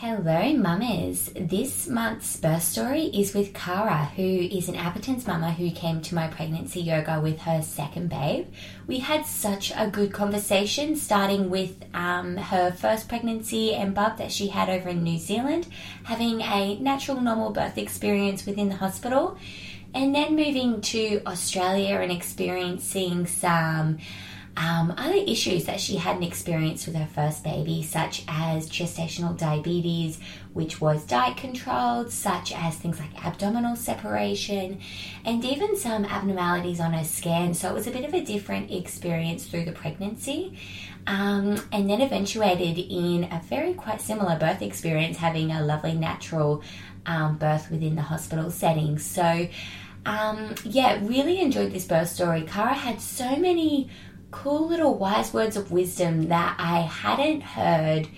Hello, mamas. This month's birth story is with Cara, who is an Appetence mama who came to my pregnancy yoga with her second babe. We had such a good conversation, starting with um, her first pregnancy and bub that she had over in New Zealand, having a natural, normal birth experience within the hospital, and then moving to Australia and experiencing some um, other issues that she hadn't experienced with her first baby, such as gestational diabetes, which was diet controlled, such as things like abdominal separation, and even some abnormalities on her scan. So it was a bit of a different experience through the pregnancy. Um, and then eventuated in a very quite similar birth experience, having a lovely natural um, birth within the hospital setting. So, um, yeah, really enjoyed this birth story. Cara had so many cool little wise words of wisdom that I hadn't heard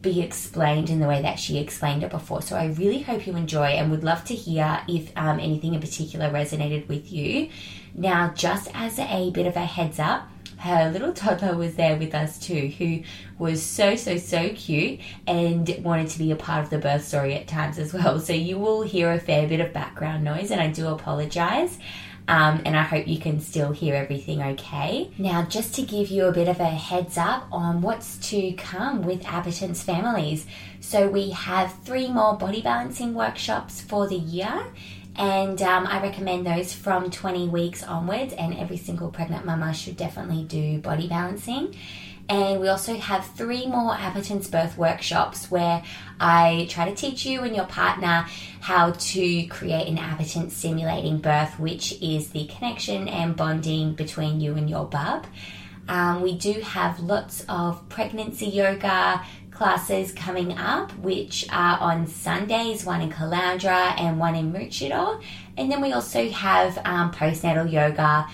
be explained in the way that she explained it before. So I really hope you enjoy and would love to hear if um, anything in particular resonated with you. Now, just as a bit of a heads up, her little toddler was there with us too, who was so, so, so cute and wanted to be a part of the birth story at times as well. So you will hear a fair bit of background noise, and I do apologize. Um, and I hope you can still hear everything okay. Now, just to give you a bit of a heads up on what's to come with Appetence families. So, we have three more body balancing workshops for the year. And um, I recommend those from 20 weeks onwards, and every single pregnant mama should definitely do body balancing. And we also have three more Appetence birth workshops where I try to teach you and your partner how to create an Appetence stimulating birth, which is the connection and bonding between you and your bub. Um, we do have lots of pregnancy yoga classes coming up, which are on Sundays, one in Caloundra and one in Maroochydore. And then we also have um, postnatal yoga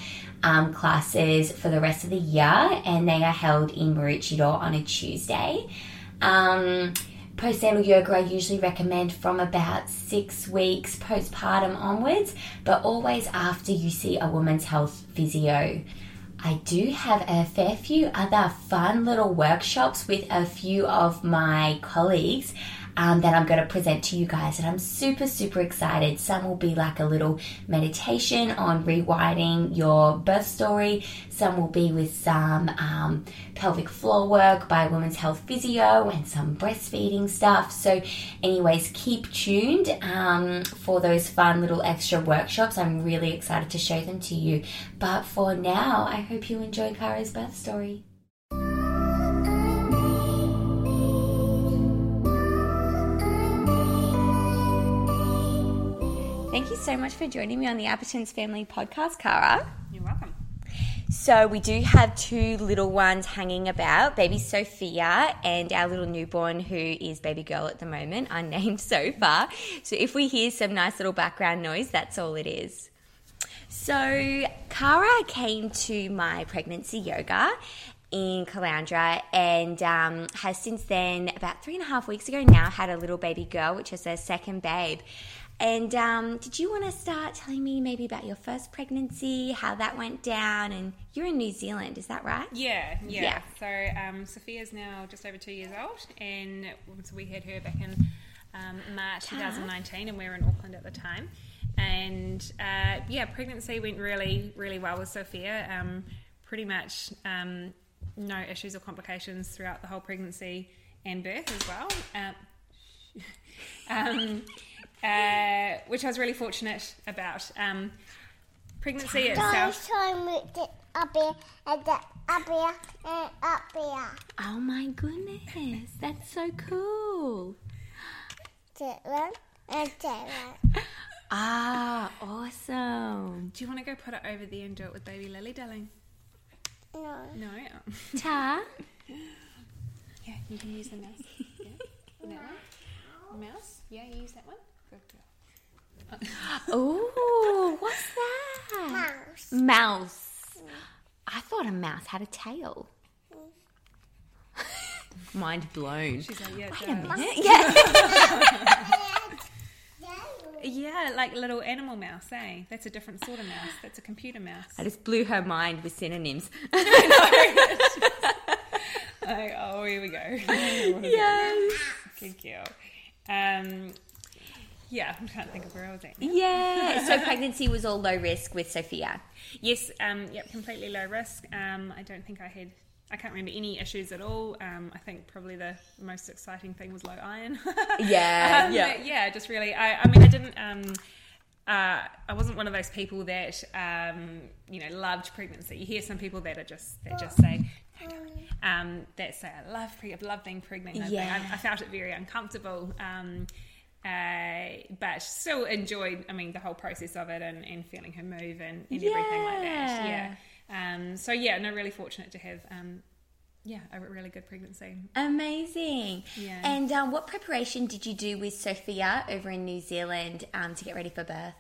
um, classes for the rest of the year, and they are held in Maroochydore on a Tuesday. Um, postnatal yoga I usually recommend from about six weeks postpartum onwards, but always after you see a woman's health physio. I do have a fair few other fun little workshops with a few of my colleagues um, that I'm going to present to you guys. And I'm super, super excited. Some will be like a little meditation on rewriting your birth story. Some will be with some um, pelvic floor work by Women's Health Physio and some breastfeeding stuff. So, anyways, keep tuned um, for those fun little extra workshops. I'm really excited to show them to you. But for now, I hope you enjoy Cara's birth story. So much for joining me on the Appetence Family podcast, Cara. You're welcome. So, we do have two little ones hanging about baby Sophia and our little newborn, who is baby girl at the moment, unnamed so far. So, if we hear some nice little background noise, that's all it is. So, Cara came to my pregnancy yoga in Caloundra and um, has since then, about three and a half weeks ago now, had a little baby girl, which is her second babe. And um, did you want to start telling me maybe about your first pregnancy, how that went down? And you're in New Zealand, is that right? Yeah, yeah. Yeah. So um, Sophia's now just over two years old, and so we had her back in um, March 2019, and we were in Auckland at the time. And uh, yeah, pregnancy went really, really well with Sophia. Um, pretty much um, no issues or complications throughout the whole pregnancy and birth as well. Uh, um, uh, which I was really fortunate about. Um, pregnancy itself. up here and up here and up here. Oh my goodness, that's so cool. That one and that one. Ah, awesome. Do you want to go put it over there and do it with baby Lily, darling? No. No. Ta. Yeah, you can use the mouse. Yeah. That one. Mouse. Yeah, you use that one. Good. Oh, what's that? Mouse. Mouse. I thought a mouse had a tail. Mind blown. She's like, yeah, Wait a minute. Yeah. Yeah, like little animal mouse, eh? That's a different sort of mouse. That's a computer mouse. I just blew her mind with synonyms. Like, oh, here we go. yes. Thank you. Um, yeah, I can't think of where I was at. now. Yeah. So pregnancy was all low risk with Sophia. Yes, um, yep, completely low risk. Um, I don't think I had, I can't remember any issues at all. Um, I think probably the most exciting thing was low iron. Yeah, Um, yeah. yeah, just really, I, I mean, I didn't, um, uh, I wasn't one of those people that, um, you know, loved pregnancy. You hear some people that are just, that just say, no, don't. Um, that say, I love, pre- I love being pregnant. Yeah. I, I felt it very uncomfortable. Um, uh, but still enjoyed, I mean, the whole process of it and, and feeling her move and, and everything like that. Yeah. Yeah. Um, so yeah, no, really fortunate to have, um, yeah, a really good pregnancy. Amazing. Yeah. And um, what preparation did you do with Sophia over in New Zealand um, to get ready for birth?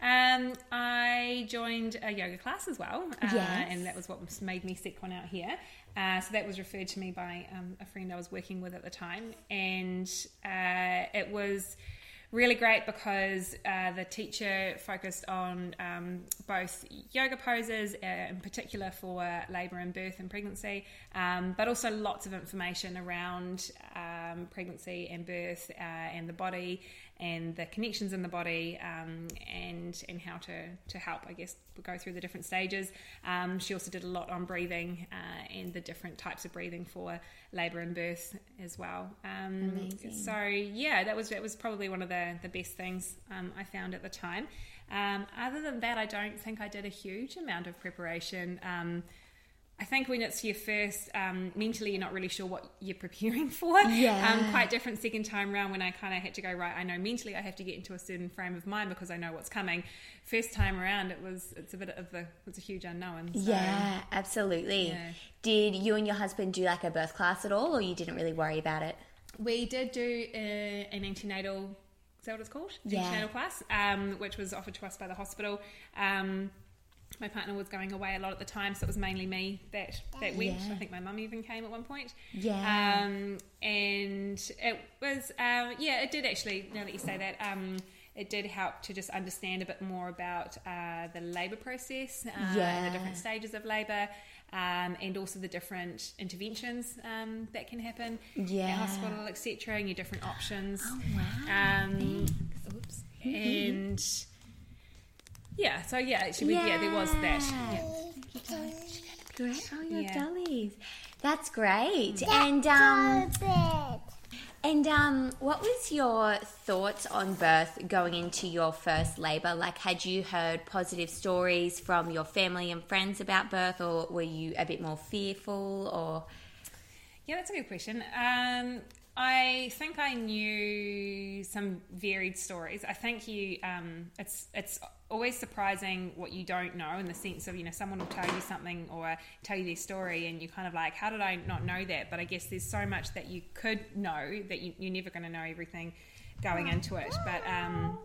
Um, I joined a yoga class as well, uh, Yes. and that was what made me seek one out here. Uh, so that was referred to me by um, a friend I was working with at the time, and uh, it was really great because uh, the teacher focused on um, both yoga poses, uh, in particular for labour and birth and pregnancy, um, but also lots of information around um, pregnancy and birth uh, and the body and the connections in the body um, and and how to to help I guess go through the different stages. Um, she also did a lot on breathing uh, and the different types of breathing for labour and birth as well. Um, So yeah, that was that was probably one of the the best things um, I found at the time. Um, other than that, I don't think I did a huge amount of preparation. Um, I think when it's your first, um, mentally you're not really sure what you're preparing for. Yeah. Um, quite different second time round when I kind of had to go right. I know mentally I have to get into a certain frame of mind because I know what's coming. First time around, it was it's a bit of the it's a huge unknown. So, yeah, absolutely. yeah. Did you and your husband do like a birth class at all, or you didn't really worry about it? We did do uh, an antenatal. Is that what it's called? Yeah. Antenatal class, um, which was offered to us by the hospital. Um, my partner was going away a lot at the time, so it was mainly me that that went. Yeah. I think my mum even came at one point. Yeah. Um, and it was, um, yeah, it did actually. Now that you say that, um, it did help to just understand a bit more about uh, the labour process, uh, and Yeah. the different stages of labour. Um, and also the different interventions um, that can happen Yeah. at hospital, etc., and your different options. Oh, wow. Um, oops. And yeah, so yeah, actually, we, yeah, there was that. Yeah. Great. Oh, your Yeah. dollies. That's great. And um, Bed. and um, what was your thoughts on birth going into your first labour? Like, had you heard positive stories from your family and friends about birth, or were you a bit more fearful? Or Yeah, that's a good question. Um, I think I knew some varied stories. I think you, um, it's it's always surprising what you don't know in the sense of you know someone will tell you something or tell you their story and you're kind of like how did I not know that? But I guess there's so much that you could know that you, you're never going to know everything going into it. But um,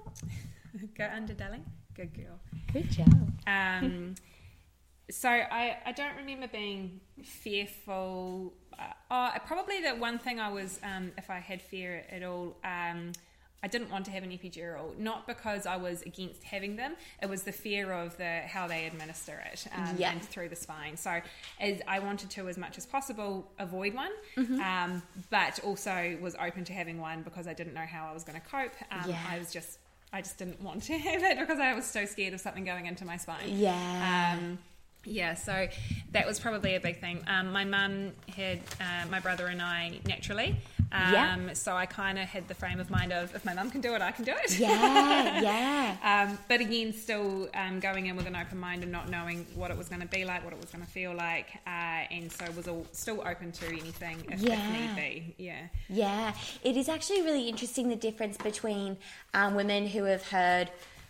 go under, darling. Good girl. good job. Um, so I, I don't remember being fearful. Uh, oh, probably the one thing I was, um, if I had fear at all, um, I didn't want to have an epidural. Not because I was against having them. It was the fear of the how they administer it um, Yeah. and through the spine. So as I wanted to, as much as possible, avoid one, Mm-hmm. um, but also was open to having one because I didn't know how I was going to cope. Um, Yeah. I was just I just didn't want to have it because I was so scared of something going into my spine. Yeah. Yeah, so that was probably a big thing. Um, my mum had uh, my brother and I naturally. Um, Yeah. So I kind of had the frame of mind of if my mum can do it, I can do it. yeah, yeah. Um, but again, still um, going in with an open mind and not knowing what it was going to be like, what it was going to feel like, uh, and so was all, still open to anything if, Yeah. if need be. Yeah. Yeah, it is actually really interesting the difference between um, women who have heard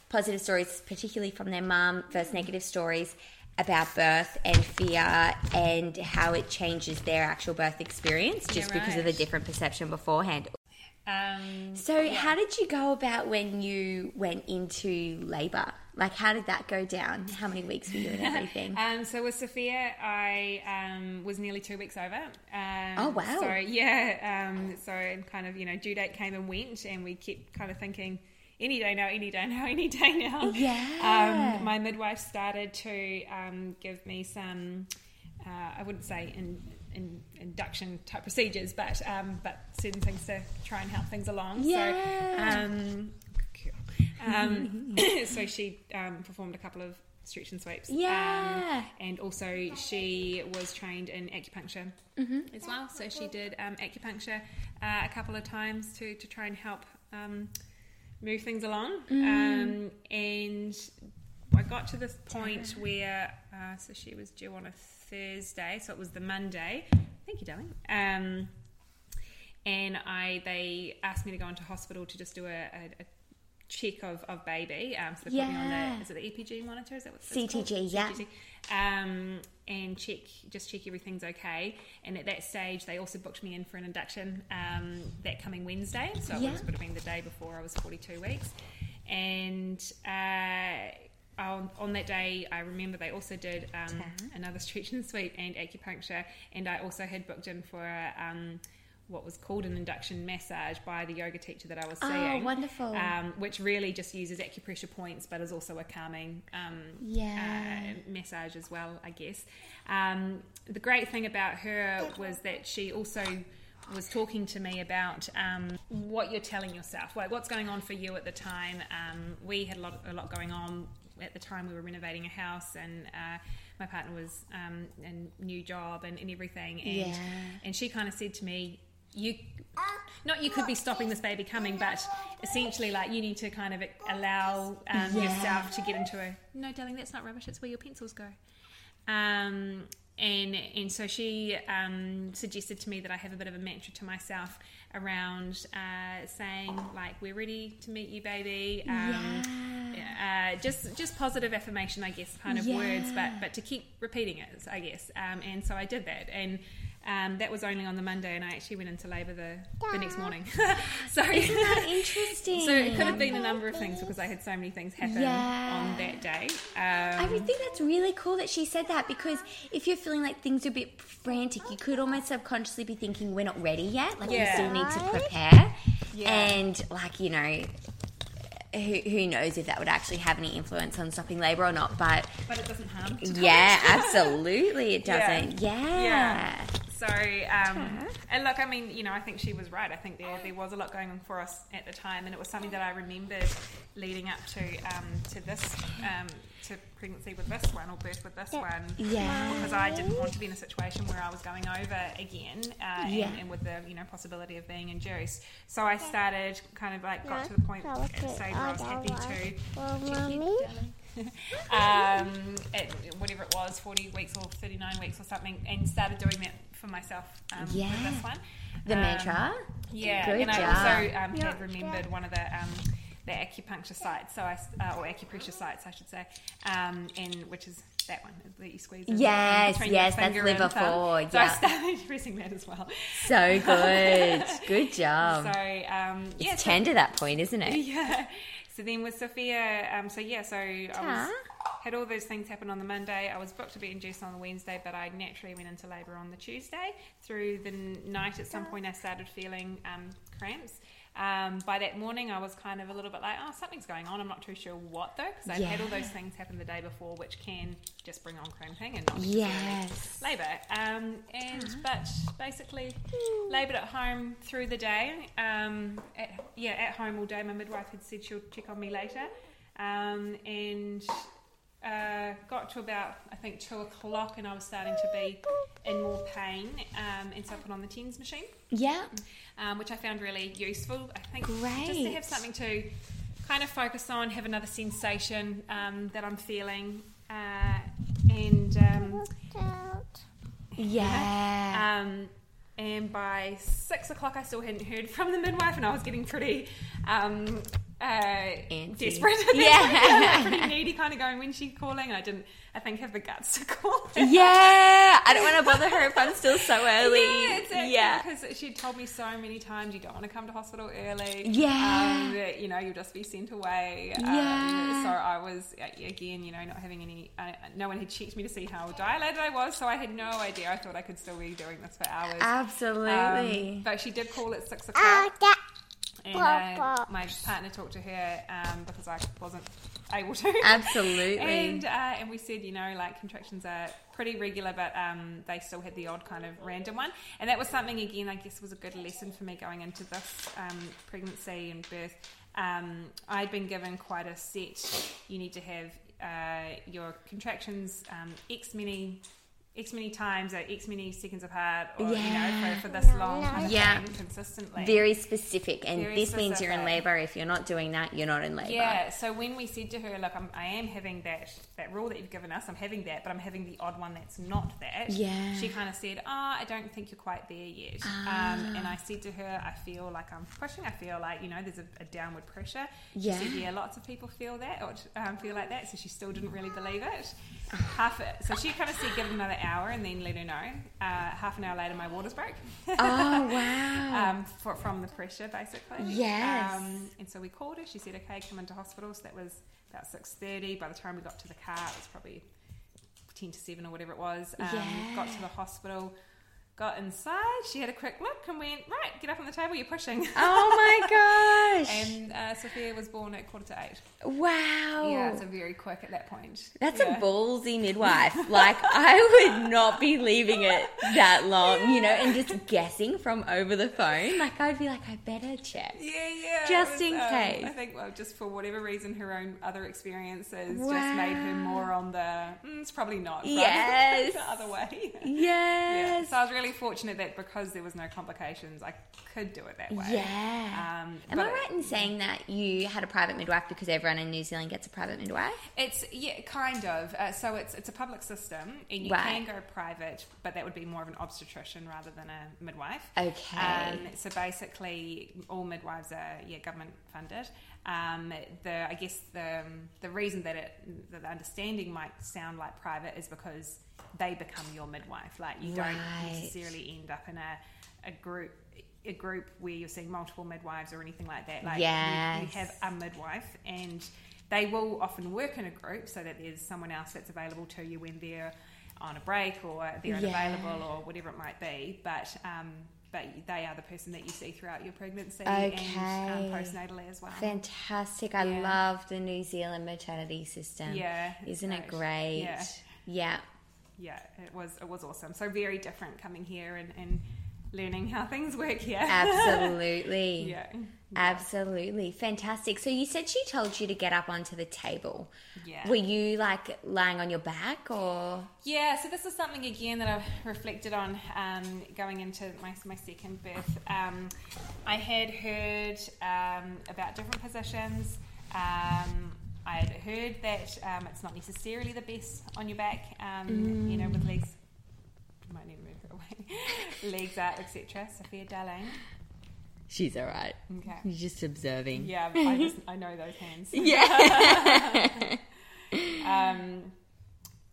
positive stories, particularly from their mum, versus negative stories about birth and fear and how it changes their actual birth experience just Yeah, because of the different perception beforehand. Um, So, how did you go about when you went into labour? Like, how did that go down? How many weeks were you and everything? Um, so with Sophia, I um, was nearly two weeks over. Um, Oh, wow. So yeah, um, so kind of you know due date came and went, and we kept kind of thinking any day now, any day now, any day now. Yeah. Um, my midwife started to um, give me some. Uh, I wouldn't say in in, induction type procedures, but um, but certain things to try and help things along. Yeah. So, um, um, so she um, performed a couple of stretch and sweeps. Yeah. Um, and also she was trained in acupuncture as well. So she did um, acupuncture uh, a couple of times to, to try and help um, move things along. Um, and I got to this point where, uh, so she was due on a Thursday, so it was the Monday. Thank you, darling. Um, and I they asked me to go into hospital to just do a, a, a check of, of baby. Um, so they put me on the is it the EPG monitor? Is that what CTG, yeah. CTG. Um, and check just check everything's okay. And at that stage, they also booked me in for an induction um, that coming Wednesday. So Yeah. it was, would have been the day before I was 42 weeks. And uh, on, on that day, I remember they also did um, another stretch and sweep and acupuncture, and I also had booked in for um, what was called an induction massage by the yoga teacher that I was seeing. Oh, wonderful. Um, which really just uses acupressure points, but is also a calming um, Yeah. uh, massage as well, I guess. Um, the great thing about her was that she also was talking to me about um, what you're telling yourself, like what's going on for you at the time. Um, we had a lot, a lot going on at the time. We were renovating a house, and uh, my partner was um, in a new job and, and everything. And Yeah. and she kind of said to me, "You, not you could be stopping this baby coming, but essentially, like you need to kind of allow um, Yeah. yourself to get into a no, darling, that's not rubbish. It's where your pencils go." Um, and and so she um, suggested to me that I have a bit of a mantra to myself around uh, saying like we're ready to meet you, baby. Um, uh, just just positive affirmation, I guess, kind of words, but but to keep repeating it, I guess. Um, and so I did that, and um, that was only on the Monday, and I actually went into labour the the next morning. so Isn't that interesting? so it could have been a number of things because I had so many things happen Yeah. on that day. I Um, would think that's really cool that she said that because if you're feeling like things are a bit frantic, you could almost subconsciously be thinking we're not ready yet. Like Yeah. we still need to prepare. Yeah. And like you know, who, who knows if that would actually have any influence on stopping labour or not? But but it doesn't harm. to yeah, absolutely, it doesn't. Yeah. Yeah. So, um, and look, I mean, you know, I think she was right. I think there there was a lot going on for us at the time, and it was something that I remembered leading up to um, to this um, to pregnancy with this one or birth with this one. Yeah. Because I didn't want to be in a situation where I was going over again, uh, Yeah. and, and with the you know possibility of being induced. So I started kind of like got to the point That at was the good. stage where I was happy to Well, mommy. Darling. um, at whatever it was, 40 weeks or 39 weeks or something, and started doing that for myself um, with Yeah. this one. The Um, mantra. Yeah, Good and I also um, Yeah. had remembered one of the um, the acupuncture sites, so I uh, or acupressure sites, I should say, um, and which is that one that you squeeze. Yes, between yes, that's liver thumb. forward, So yeah. I started pressing that as well. So good. good job. So um, yeah, it's so- tender that point, isn't it? yeah. So then with Sophia, um, so yeah, so I was, had all those things happen on the Monday. I was booked to be induced on the Wednesday, but I naturally went into labour on the Tuesday. Through the night, at some point, I started feeling um, cramps. Um, by that morning, I was kind of a little bit like, oh, something's going on. I'm not too sure what though, because I'd had all those things happen the day before, which can just bring on cramping and not Yes. labour. Um, and but basically laboured at home through the day. Um, at, yeah, at home all day. My midwife had said she'll check on me later, um, and uh, got to about I think two o'clock, and I was starting to be in more pain, um, and so I put on the TENS machine, Yeah. um, which I found really useful. I think just to have something to kind of focus on, have another sensation um, that I'm feeling, uh, and. Um. Yeah. um, and by six o'clock, I still hadn't heard from the midwife, and I was getting pretty um, uh, desperate. Yeah. pretty needy, kind of going, "When's she calling?" I didn't, I think, have the guts to call. her. yeah. I don't want to bother her if I'm still so early. Yeah, exactly, Yeah. because she told me so many times you don't want to come to hospital early. Yeah. um, that, you know you'll just be sent away. Yeah. Um, so I was again, you know, not having any. Uh, no one had checked me to see how dilated I was, so I had no idea. I thought I could still be doing this for hours. Absolutely. Um, but she did call at six Ah, o'clock. And uh, my partner talked to her um, because I wasn't able to. Absolutely. and uh, and we said, you know, like contractions are pretty regular, but um, they still had the odd kind of random one, and that was something again. I guess was a good lesson for me going into this um, pregnancy and birth. Um, I'd been given quite a set. You need to have uh, your contractions um, x many. X many times or X many seconds apart, or you know, for, for this long kind of Yeah. consistently. Very specific, and Very this means you're in labour. If you're not doing that, you're not in labour. Yeah, so when we said to her, look, I'm, I am having that, that rule that you've given us, I'm having that, but I'm having the odd one that's not that. Yeah. She kind of said, oh, I don't think you're quite there yet. Ah. Um, and I said to her, I feel like I'm pushing. I feel like, you know, there's a, a downward pressure. She Yeah. said, yeah, lots of people feel that, or um, feel like that. So she still didn't really believe it. Half it. So she kind of said, give another hour and then let her know. Uh, half an hour later, my waters broke. Oh wow. um, for, from the pressure, basically. Yes. Um, and so we called her. She said, "Okay, come into hospital." So that was about six thirty. By the time we got to the car, it was probably ten to seven or whatever it was. Um, Yeah. Got to the hospital. Got inside. She had a quick look and went, "Right, get up on the table. You're pushing." oh my gosh. and uh, Sophia was born at quarter to eight. wow. Yeah, it's a very quick at that point. That's Yeah. a ballsy midwife. Like I would not be leaving it that long, you know, and just guessing from over the phone. Like I'd be like, I better check. Yeah, yeah. Just was, in um, case. I think, well, just for whatever reason, her own other experiences Wow. just made her more on the, mm, it's probably not. Yes. the other way. Yeah. Yes. So I was really fortunate that because there was no complications, I could do it that way. Yeah. Um, Am I right in saying that you had a private midwife because everyone in New Zealand gets a private midwife? It's yeah, kind of. Uh, so it's it's a public system, and you Right. can go private, but that would be more of an obstetrician rather than a midwife. Okay. Um, so basically, all midwives are yeah government funded. Um, the I guess the the reason that it the understanding might sound like private is because they become your midwife. Like you Right. don't necessarily end up in a a group a group where you're seeing multiple midwives or anything like that. Like you- you, have a midwife and they will often work in a group so that there's someone else that's available to you when they're on a break or they're Yeah. unavailable or whatever it might be. But um, but they are the person that you see throughout your pregnancy Okay. and um, postnatally as well. Fantastic. I Yeah. love the New Zealand maternity system. Yeah, Isn't it great. great? Yeah. Yeah. Yeah, it was it was awesome. So very different coming here and, and learning how things work here. Absolutely. yeah. Absolutely. Fantastic. So you said she told you to get up onto the table. Yeah. Were you like lying on your back or? Yeah, so this is something again that I've reflected on um, going into my, my second birth. Um, I had heard um, about different positions. Um, I had heard that um, it's not necessarily the best on your back, um, you know, with legs. I might need to move her away. legs out, etc. Sophia darling. She's all right. Okay. You're just observing. Yeah, I just I know those hands. Yeah. um,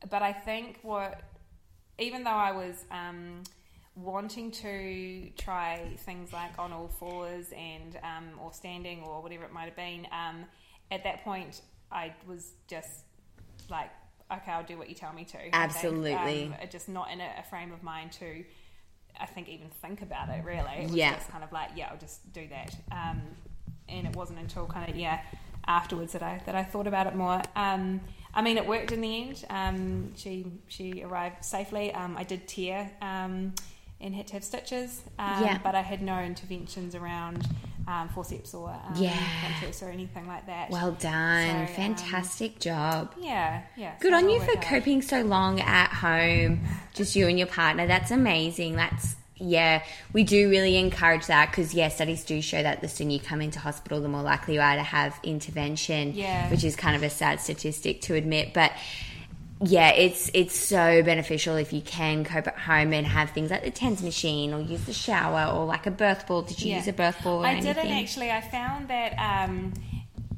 but I think what, even though I was um, wanting to try things like on all fours and um, or standing or whatever it might have been, um, at that point I was just like, okay, I'll do what you tell me to. I think. Absolutely. Um, just not in a, a frame of mind to. I think even think about it really. It was Yeah. just kind of like, yeah, I'll just do that. Um, and it wasn't until kind of yeah afterwards that I that I thought about it more. Um, I mean, it worked in the end. Um, she she arrived safely. Um, I did tear um, and had to have stitches, um, Yeah. but I had no interventions around um, forceps or um, Yeah. or anything like that. well done. So, um, Fantastic job. yeah, yeah. Good on you for out. coping so long at home, just you and your partner. That's amazing. That's yeah, we do really encourage that because yeah, studies do show that the sooner you come into hospital, the more likely you are to have intervention. Yeah. which is kind of a sad statistic to admit, but. Yeah, it's it's so beneficial if you can cope at home and have things like the TENS machine or use the shower or like a birth ball. Did you Yeah. use a birth ball or I anything? didn't actually. I found that um,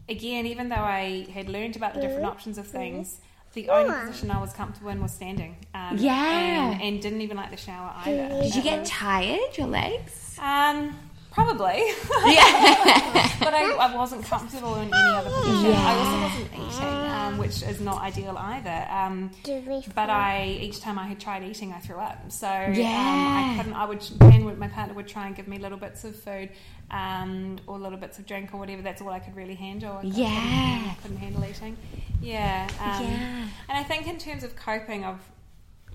again, even though I had learned about the different options of things, the only position I was comfortable in was standing. Um, Yeah. and, and didn't even like the shower either. Did you get was- tired, your legs? Um, Probably. Yeah. but I, I wasn't comfortable in any other position. I also wasn't eating, um, which is not ideal either. Um, but I each time I had tried eating, I threw up. So um, Yeah. I couldn't. I would. Ken, would- my partner would try and give me little bits of food um, or little bits of drink or whatever. That's all I could really handle. I couldn't- Yeah. I couldn't handle eating. Yeah. Um, Yeah. And I think in terms of coping, of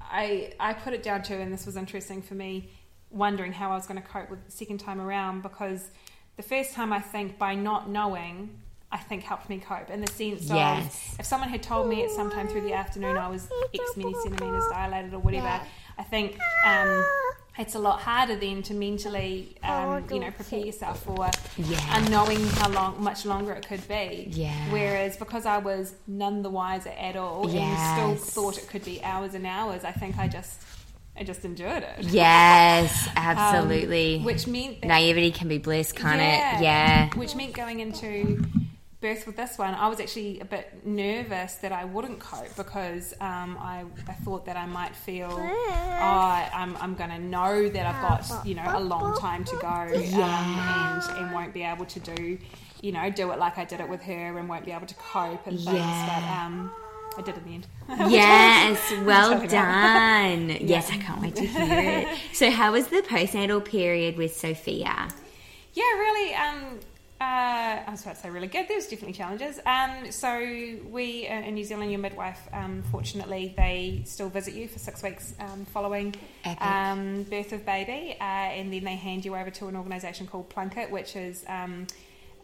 I I put it down to, and this was interesting for me, wondering how I was going to cope with the second time around because the first time I think by not knowing. I think helped me cope in the sense Yes. of if someone had told me at some time through the afternoon I was X many centimeters dilated or whatever, I think um, it's a lot harder then to mentally, um, you know, prepare yourself for Yeah. unknowing how long, much longer it could be. Yeah. Whereas because I was none the wiser at all Yes. and still thought it could be hours and hours, I think I just, I just enjoyed it. Yes, Um, absolutely. which meant that Naivety can be bliss, can't it? Yeah. Which meant going into birth with this one, I was actually a bit nervous that I wouldn't cope because um, I, I thought that I might feel, oh, I'm, I'm going to know that I've got, you know, a long time to go um, and, and won't be able to do, you know, do it like I did it with her and won't be able to cope and things. Yeah. But um, I did in the end. Yes, well done. Yes, I can't wait to hear it. So, how was the postnatal period with Sophia? Yeah, really. Um, uh, I was about to say really good. There was definitely challenges. Um, so we uh, in New Zealand, your midwife, um, fortunately, they still visit you for six weeks um, following um, birth of baby, uh, and then they hand you over to an organisation called Plunket, which is.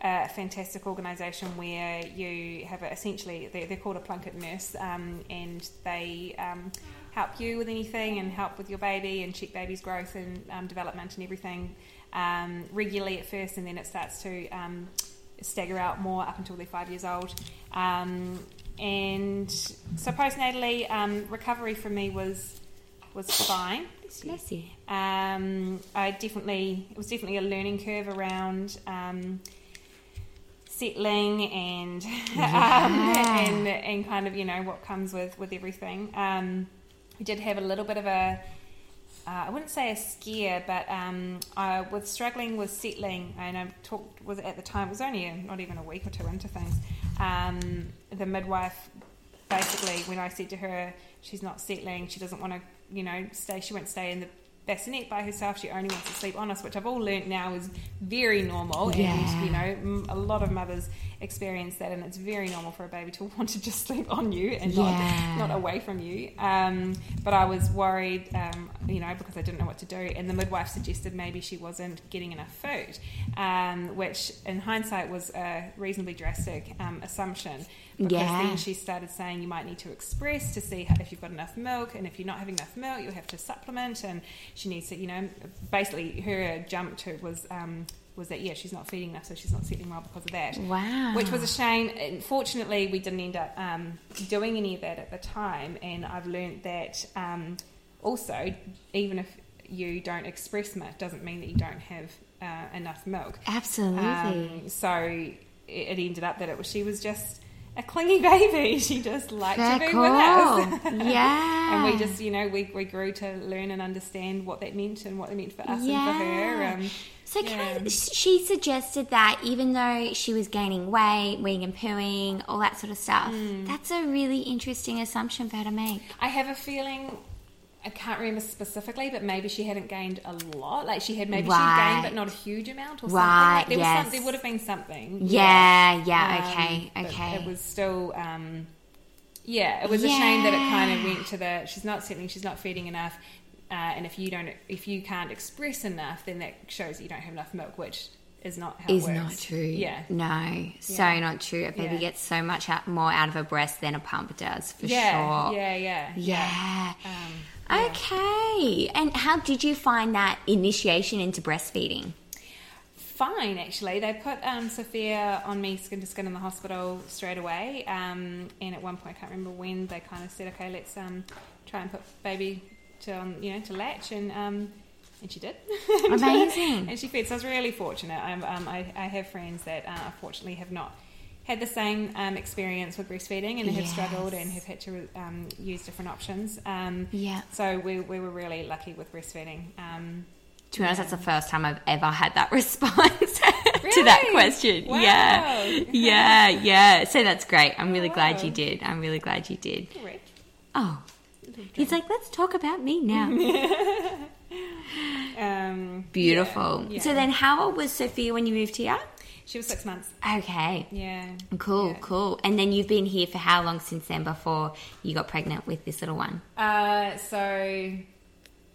A fantastic organisation where you have a, essentially they're, they're called a Plunket nurse, um, and they um, help you with anything and help with your baby and check baby's growth and um, development and everything um, regularly at first, and then it starts to um, stagger out more up until they're five years old. Um, and so postnatally, um, recovery for me was was fine. Bless you. Um, I definitely it was definitely a learning curve around um, settling and um, and and kind of you know what comes with with everything. Um, we did have a little bit of a uh, I wouldn't say a scare, but um, I was struggling with settling, and I talked with at the time. It was only a, not even a week or two into things. Um, the midwife basically, when I said to her, she's not settling, she doesn't want to, you know, stay. She won't stay in the bassinet by herself. She only wants to sleep on us, which I've all learnt now is very normal. Yeah. And you know, a lot of mothers experience that, and it's very normal for a baby to want to just sleep on you and Yeah. not not away from you. Um, but I was worried, um, you know, because I didn't know what to do. And the midwife suggested maybe she wasn't getting enough food, um, which in hindsight was a reasonably drastic um, assumption. Because Yeah. then she started saying you might need to express to see if you've got enough milk, and if you're not having enough milk, you'll have to supplement. And she needs to, you know, basically her jump to was um, was that yeah, she's not feeding enough, so she's not settling well because of that Wow. which was a shame. Unfortunately, we didn't end up um, doing any of that at the time, and I've learnt that um, also, even if you don't express milk, doesn't mean that you don't have uh, enough milk. Absolutely. Um, so it, it ended up that it was she was just a clingy baby. She just liked Fair to be call. with us. yeah. And we just, you know, we, we grew to learn and understand what that meant and what it meant for us and for her. Um, So can I, Yeah. she suggested that even though she was gaining weight, weeing and pooing, all that sort of stuff, Hmm. that's a really interesting assumption for her to make. I have a feeling I can't remember specifically, but maybe she hadn't gained a lot. Like she had maybe she gained, but not a huge amount, or something. Right, Like there was some, there would have been something. Yeah, yeah, Um, okay, okay. It was still, um, yeah, it was a shame that it kind of went to the she's not settling, she's not feeding enough, uh, and if you don't, if you can't express enough, then that shows that you don't have enough milk, which is not how Is it works. not true. Yeah. No, so Yeah. not true. A baby Yeah. gets so much out, more out of a breast than a pump does, for yeah, sure. yeah, yeah, Yeah. Um, yeah. Okay. And how did you find that initiation into breastfeeding? fine actually. They put um, Sophia on me skin to skin in the hospital straight away, um, and at one point I can't remember when they kind of said, "Okay, let's um, try and put baby to um, you know to latch," and um, and she did. Amazing. and she fed. So I was really fortunate. I'm, um, I, I have friends that uh, unfortunately have not. Had the same um, experience with breastfeeding and have struggled and have had to um, use different options. Um, Yeah. so we, we were really lucky with breastfeeding. Um, To be honest, that's the first time I've ever had that response to that question. Wow. Yeah, yeah, yeah. So that's great. I'm really glad you did. I'm really glad you did. Correct. Oh, he's like, let's talk about me now. Um, Beautiful. yeah, yeah. So then, how old was Sophia when you moved here? she was six months. Okay. Yeah. Cool, Yeah. cool. And then you've been here for how long since then before you got pregnant with this little one? Uh, so,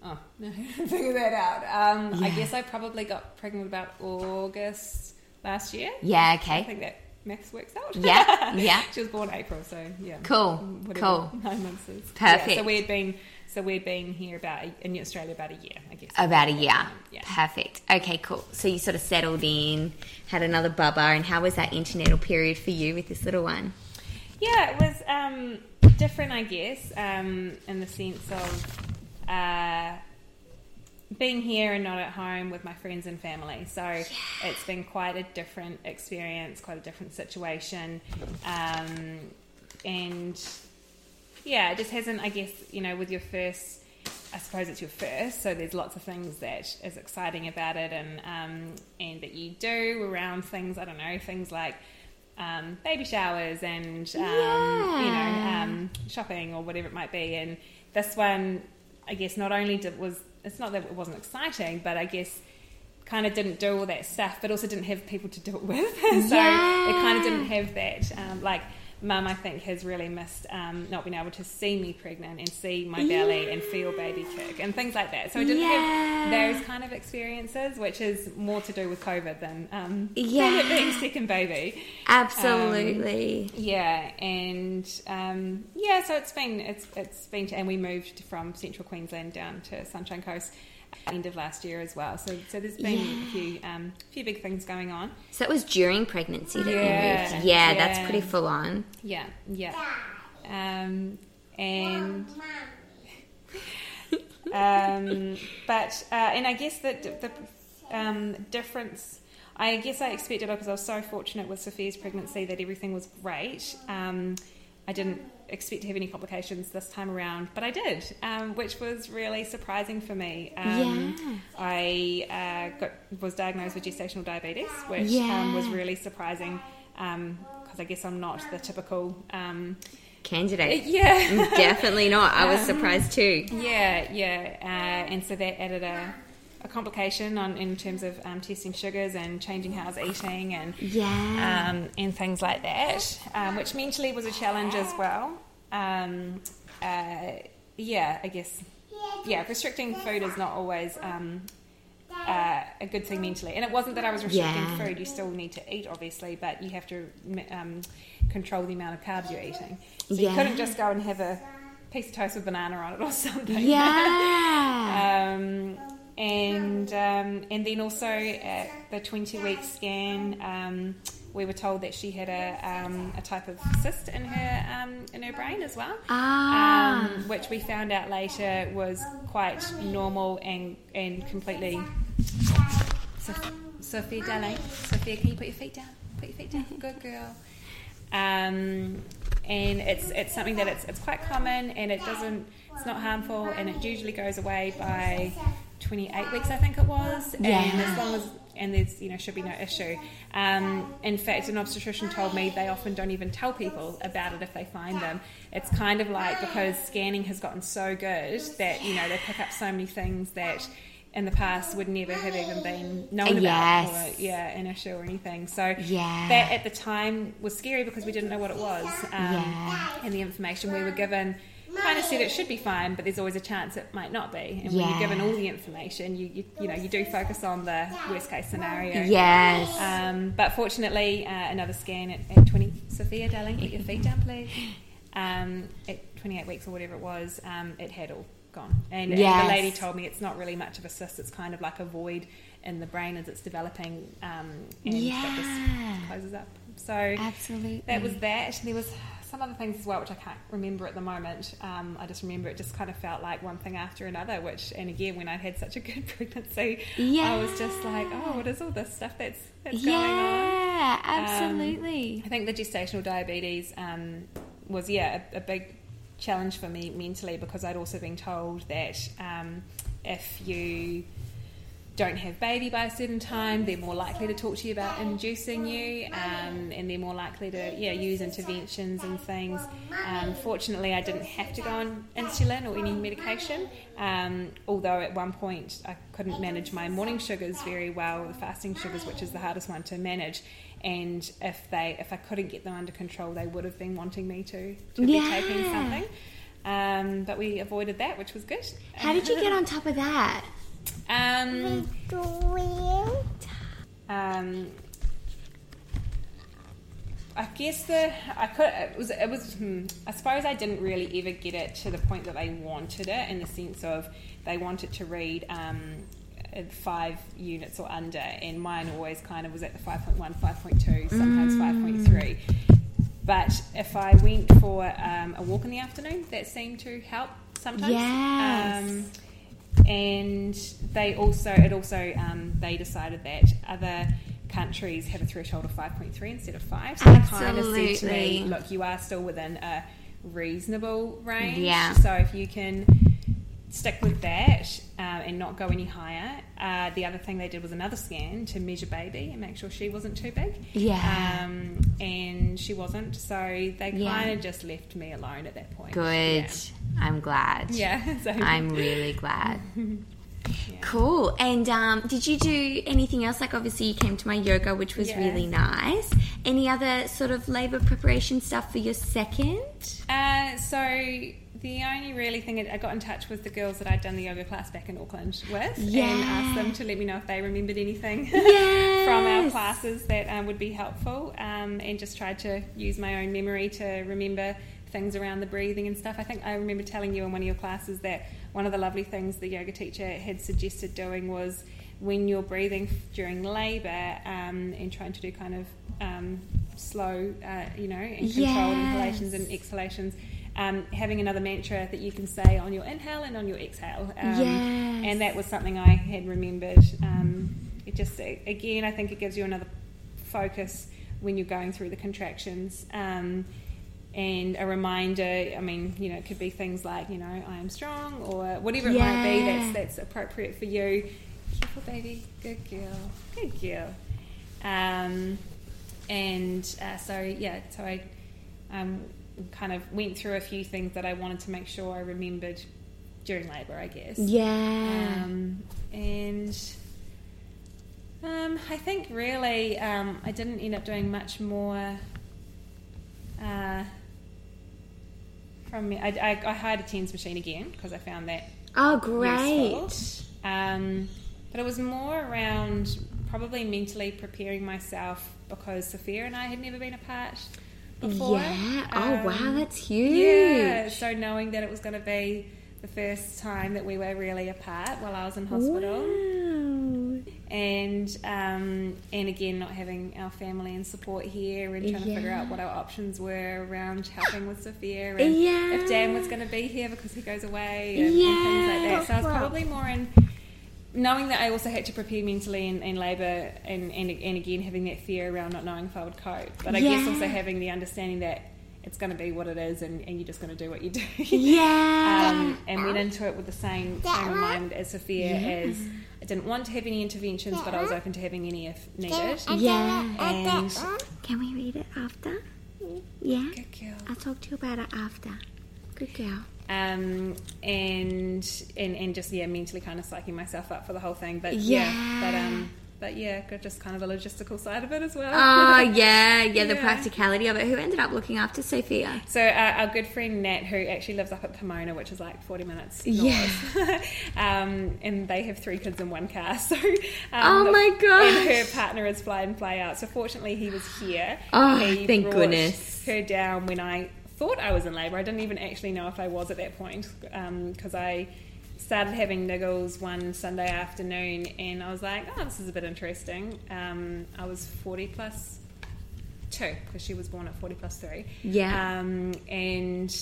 oh, no, figure that out. Um, I guess I probably got pregnant about August last year. Yeah, I okay. think that maths works out. Yeah, yeah. she was born April, so yeah. Cool, Whatever cool. Nine months is. Perfect. Yeah, so we had been, so we'd been here about a, in Australia about a year, I guess. About a year. Yeah. Perfect. Okay, cool. So you sort of settled in, had another bubba, and how was that antenatal period for you with this little one? Yeah, it was um, different, I guess, um, in the sense of uh, being here and not at home with my friends and family. So it's been quite a different experience, quite a different situation. Um, and yeah, it just hasn't, I guess, you know, with your first. I suppose it's your first, so there's lots of things that is exciting about it, and um, and that you do around things. I don't know things like um, baby showers and um, you know um, shopping or whatever it might be. And this one, I guess, not only did, was it's not that it wasn't exciting, but I guess kind of didn't do all that stuff, but also didn't have people to do it with. so it kind of didn't have that. Um, like mum, I think, has really missed um, not being able to see me pregnant and see my belly and feel baby kick and things like that. So I didn't Yeah. have those kind of experiences, which is more to do with COVID than um, Yeah. being second baby. Absolutely. Yeah, and um, yeah, so it's been it's it's been and we moved from Central Queensland down to Sunshine Coast end of last year as well. So so there's been Yeah. a few um, few big things going on. so that was during pregnancy that Yeah, you moved. Yeah, yeah, that's pretty full on. Yeah, yeah, um, and um, but uh, and I guess that the um, difference. I guess I expected because I was so fortunate with Sophia's pregnancy that everything was great. Um, I didn't expect to have any complications this time around, but I did, um, which was really surprising for me. Um, Yeah. I uh, got was diagnosed with gestational diabetes, which Yeah. um, was really surprising because I guess I'm not the typical. Um, Candidate. yeah. Definitely not. I was surprised too. Yeah, yeah, uh, and so that added a, a complication on in terms of um, testing sugars and changing how I was eating and Yeah. um, and things like that, um, which mentally was a challenge as well. Um, uh, yeah, I guess. Yeah, restricting food is not always um, uh, a good thing mentally, and it wasn't that I was restricting Yeah. food. You still need to eat, obviously, but you have to um, control the amount of carbs you're eating. So you couldn't just go and have a piece of toast with banana on it or something. yeah. um, and um, and then also at the 20 week scan, um, we were told that she had a, um, a type of cyst in her um, in her brain as well, Ah. um, which we found out later was quite normal and and completely. Sophia, Sophia, darling, Sophia, can you put your feet down? Put your feet down. Good girl. Um, and it's it's something that it's it's quite common and it doesn't it's not harmful and it usually goes away by 28 weeks I think it was and Yeah. as long as and there's you know should be no issue um, in fact an obstetrician told me they often don't even tell people about it if they find them it's kind of like because scanning has gotten so good that you know they pick up so many things that in the past would never have even been known about Yes. or yeah an issue or anything so Yeah. that at the time was scary because we didn't know what it was. Um, Yeah. And the information we were given kind of said it should be fine, but there's always a chance it might not be. And when Yeah. you're given all the information, you, you you know you do focus on the worst case scenario. Yes. Um, but fortunately, uh, another scan at, at 20. Sophia, darling, put your feet down, please. Um, at 28 weeks or whatever it was, um, it had all gone. And, and the lady told me it's not really much of a cyst, it's kind of like a void in the brain as it's developing um, and that just closes up. So Absolutely. that was that. There was some other things as well, which I can't remember at the moment. Um, I just remember it just kind of felt like one thing after another. Which, and again, when I'd had such a good pregnancy, I was just like, oh, what is all this stuff that's that's going on? Yeah, absolutely. I think the gestational diabetes um, was yeah a, a big challenge for me mentally because I'd also been told that um, if you don't have baby by a certain time, they're more likely to talk to you about inducing you, um, and they're more likely to yeah use interventions and things. Um, fortunately, I didn't have to go on insulin or any medication, um, although at one point I couldn't manage my morning sugars very well, the fasting sugars, which is the hardest one to manage. And if they if I couldn't get them under control, they would have been wanting me to to be taking something. Um, but we avoided that, which was good. How did you get on top of that? Um, um, I guess the I could it was it was hmm, I suppose I didn't really ever get it to the point that they wanted it in the sense of they wanted to read um, five units or under and mine always kind of was at the 5.1 5.2 sometimes 5.3 but if I went for um, a walk in the afternoon that seemed to help sometimes. Yes. um, and they also it also um, they decided that other countries have a threshold of 5.3 instead of 5 so they kind of said to me Absolutely. look you are still within a reasonable range Yeah. so if you can stick with that um, and not go any higher uh, the other thing they did was another scan to measure baby and make sure she wasn't too big Yeah. um, and she wasn't so they Yeah. kind of just left me alone at that point Good. I'm glad. yeah, so I'm really glad. Yeah. Cool. And um, did you do anything else? Like, obviously, you came to my yoga, which was Yeah. really nice. Any other sort of labour preparation stuff for your second? Uh, so the only really thing I got in touch with the girls that I'd done the yoga class back in Auckland with, Yeah. and asked them to let me know if they remembered anything Yes. from our classes that um, would be helpful, um, and just tried to use my own memory to remember things around the breathing and stuff. I think I remember telling you in one of your classes that one of the lovely things the yoga teacher had suggested doing was when you're breathing during labour um, and trying to do kind of um, slow, uh, you know, and controlled Yes. inhalations and exhalations. Um, having another mantra that you can say on your inhale and on your exhale, um, Yes. and that was something I had remembered. Um, it just again, I think it gives you another focus when you're going through the contractions. Um, and a reminder, I mean, you know, it could be things like, you know, I am strong or whatever it might be that's that's appropriate for you. Careful, baby. Good girl. Good girl. Um, and uh, so, yeah, so I um, kind of went through a few things that I wanted to make sure I remembered during labour, I guess. Yeah. Um, and um, I think really um, I didn't end up doing much more. Uh, from me, I, I, I hired a tens machine again because I found that oh, great. Um, but it was more around probably mentally preparing myself because Sophia and I had never been apart before. Yeah. Oh, wow, Um, that's huge. Yeah, so knowing that it was going to be the first time that we were really apart while I was in hospital, Wow. And um, and again not having our family and support here, and trying to figure out what our options were around helping with Sophia, and Yeah. if Dan was going to be here because he goes away, and, and things like that. So I was probably more in knowing that I also had to prepare mentally in, in labour, and, and and again having that fear around not knowing if I would cope, but I guess also having the understanding that. It's going to be what it is, and, and you're just going to do what you do. Yeah. um, and went into it with the same frame of mind as Sophia Yeah. as I didn't want to have any interventions, but I was open to having any if needed. Yeah. And Can we read it after? Yeah. good girl. I'll talk to you about it after. Good girl. Um, and and and just yeah, mentally kind of psyching myself up for the whole thing. But yeah, Yeah. but um, but yeah, just kind of the logistical side of it as well. Oh, yeah, yeah, the practicality of it. Who ended up looking after Sophia? So uh, our good friend Nat, who actually lives up at Pomona, which is like forty minutes Yeah. um, and they have three kids in one car. So, um, Oh my God. And her partner is fly in, fly out. So fortunately, he was here. Oh, he thank goodness. Her down when I thought I was in labour. I didn't even actually know if I was at that point because I started having niggles one Sunday afternoon, and I was like, "Oh, this is a bit interesting." Um, I was forty plus two because she was born at 40 plus three. Yeah. Um, and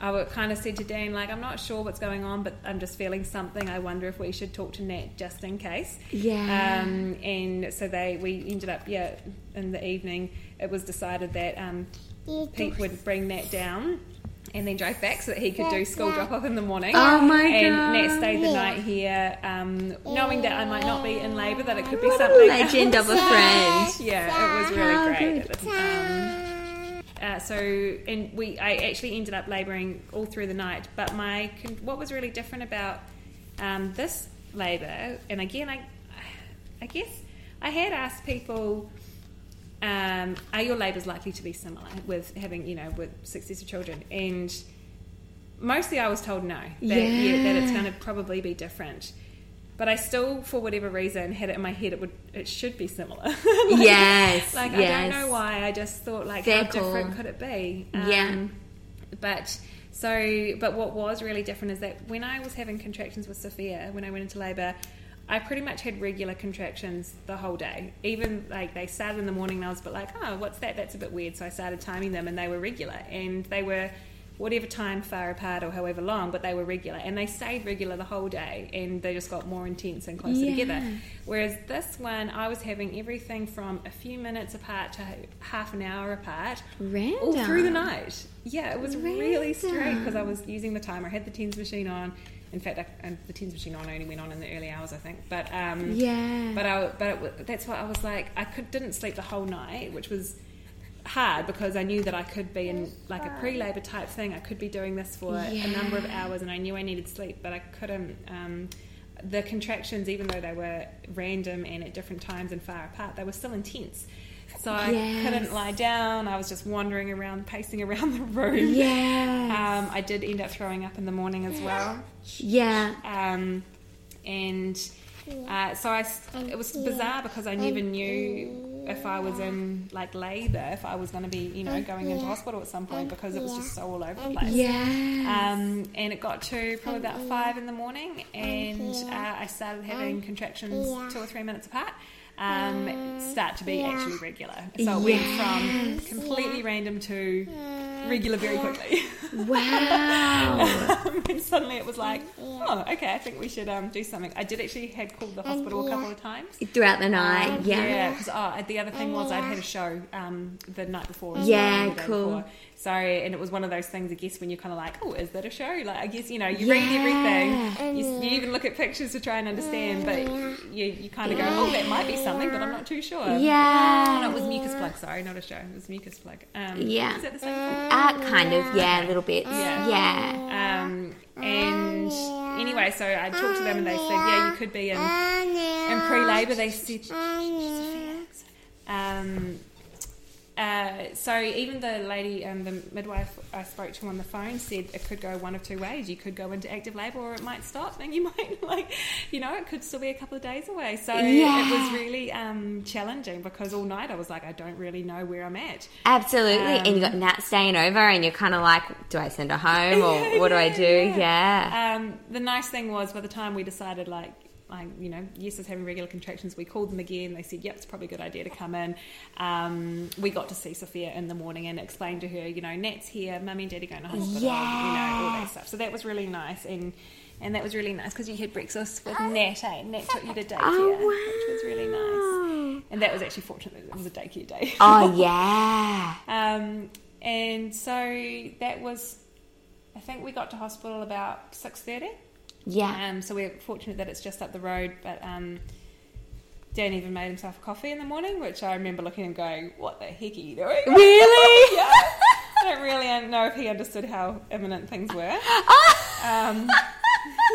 I would kind of said to Dan, like, I'm not sure what's going on, but I'm just feeling something. I wonder if we should talk to Nat just in case. Yeah. Um, and so they, we ended up, yeah, in the evening, it was decided that um, Pete would bring Nat down. And then drove back so that he could do school drop off in the morning. Oh my And God. And Nat stayed the night here, um, knowing that I might not be in labour, that it could be What something. legend of a friend. Yeah, it was really How great. Um, uh, so, and we, I actually ended up labouring all through the night. But my, what was really different about um, this labour, and again, I, I guess I had asked people, um, are your labours likely to be similar with having, you know, with successive children? And mostly I was told no, that, yeah. that it's going to probably be different. But I still, for whatever reason, had it in my head it would, it should be similar. Like- Yes, like I don't know why. I just thought like Fair how different could it be? Yeah. But so, but what was really different is that when I was having contractions with Sophia, when I went into labour, I pretty much had regular contractions the whole day. Even like they started in the morning, and I was a bit like, oh, what's that? That's a bit weird. So I started timing them, and they were regular, and they were whatever time far apart or however long, but they were regular, and they stayed regular the whole day, and they just got more intense and closer Yeah. together. Whereas this one, I was having everything from a few minutes apart to half an hour apart, Random. all through the night. Yeah, it was really strange because I was using the timer. I had the tens machine on. In fact, I, and the tens machine on only went on in the early hours, I think. But um, Yeah. but I, but it, that's why I was like, I could didn't sleep the whole night, which was hard because I knew that I could be in like a pre-labor type thing. I could be doing this for a number of hours, and I knew I needed sleep, but I couldn't. Um, the contractions, even though they were random and at different times and far apart, they were still intense. So I Yes. couldn't lie down. I was just wandering around, pacing around the room. Yeah. Um, I did end up throwing up in the morning as well. yeah. Um, and uh, so I, it was bizarre because I never knew if I was in like labour, if I was going to be, you know, going into hospital at some point because it was just so all over the place. Yeah. Um, and it got to probably about five in the morning, and uh, I started having contractions two or three minutes apart. Um, start to be actually regular. So it went from completely random to regular very quickly. wow. Um, and suddenly it was like, oh, okay, I think we should um, do something. I did actually had called the hospital a couple of times. Throughout the night. Um, yeah. yeah. Because oh, the other thing was I'd had a show um, the night before. as Yeah, well, the cool. before. So, and it was one of those things, I guess, when you're kind of like, oh, is that a show? Like, I guess, you know, you read everything, you, you even look at pictures to try and understand, but you, you kind of go, oh, that might be something, but I'm not too sure. Oh, Yeah. no, it was mucus plug, sorry, not a show. It was mucus plug. Um, Yeah. Is that the same thing? Uh, kind of, yeah, a little bit. Yeah. Yeah. Um, and anyway, so I talked to them and they said, yeah, you could be in, in pre-labour. They said, um, uh, so even the lady, um, the midwife I spoke to on the phone said it could go one of two ways. You could go into active labour or it might stop and you might like, you know, it could still be a couple of days away. So it was really um, challenging because all night I was like, I don't really know where I'm at. Absolutely. and you got Um, Nat staying over, and you're kind of like, do I send her home or what do I do? Yeah. Um, the nice thing was by the time we decided, like, like you know, yes, is having regular contractions. We called them again. They said, "Yep, it's probably a good idea to come in." Um, we got to see Sophia in the morning and explained to her, you know, Nat's here, mummy and daddy going to hospital, you know, all that stuff. So that was really nice and. And that was really nice because you had breakfast with Nat, eh? Nat took you to daycare, Oh, which was really nice. And that was actually fortunate that it was a daycare day. Oh, yeah. Um, and so that was, I think we got to hospital about six thirty. Yeah. Um, so we're fortunate that it's just up the road. But um, Dan even made himself a coffee in the morning, which I remember looking and going, "What the heck are you doing?" Really? yeah. I don't really know if he understood how imminent things were. Um,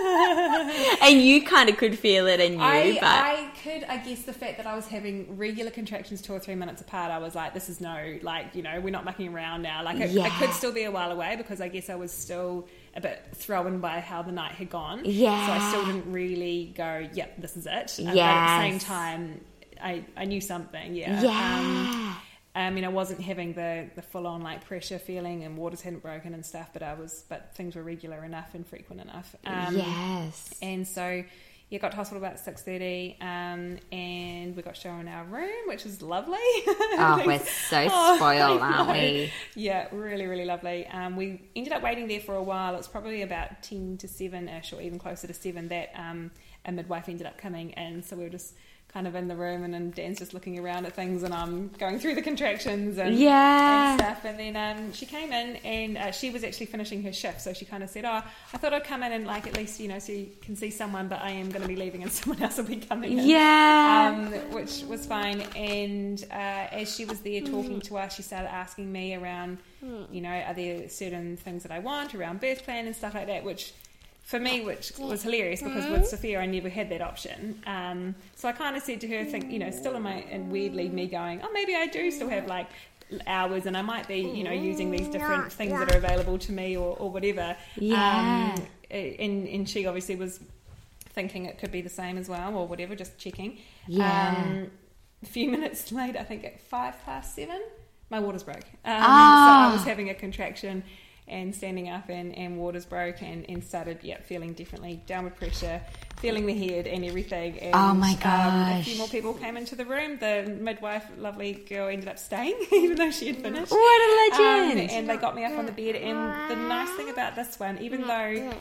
and you kind of could feel it and you, I, but I could, I guess, the fact that I was having regular contractions two or three minutes apart, I was like, this is no, like, you know, we're not mucking around now. Like, it, Yeah. it could still be a while away because I guess I was still a bit thrown by how the night had gone. Yeah. So I still didn't really go, yep, this is it. Um, But at the same time, I, I knew something, yeah. yeah. Um, I mean, I wasn't having the, the full on like pressure feeling, and waters hadn't broken and stuff, but I was, but things were regular enough and frequent enough. Um, yes. and so, yeah, got to hospital about six thirty, um, and we got shown in our room, which was lovely. Oh, we're so Oh, spoiled, I aren't we? Yeah, really, really lovely. Um, we ended up waiting there for a while. It was probably about ten to seven ish, or even closer to seven. That um, a midwife ended up coming in, so we were just kind of in the room, and then Dan's just looking around at things, and I'm going through the contractions and, Yeah. and stuff. And then um, she came in, and uh, she was actually finishing her shift, so she kind of said, "Oh, I thought I'd come in and like at least you know so you can see someone, but I am going to be leaving, and someone else will be coming in." Yeah. um, which was fine. And uh, as she was there talking to us, she started asking me around, you know, are there certain things that I want around birth plan and stuff like that, which for me, which was hilarious because with Sophia, I never had that option. Um, so I kind of said to her, think, you know, still in my, and weirdly me going, oh, maybe I do still have like hours and I might be, you know, using these different things that are available to me or, or whatever. Yeah. Um, and, and she obviously was thinking it could be the same as well or whatever, just checking. Yeah. Um, a few minutes later, I think at five past seven, my waters broke. Um, Ah. So I was having a contraction and standing up and, and waters broke and, and started yeah feeling differently downward pressure feeling the head and everything and Oh my um, a few more people came into the room the midwife lovely girl ended up staying even though she had finished What a um, legend. and they got me up on the bed. And the nice thing about this one, even though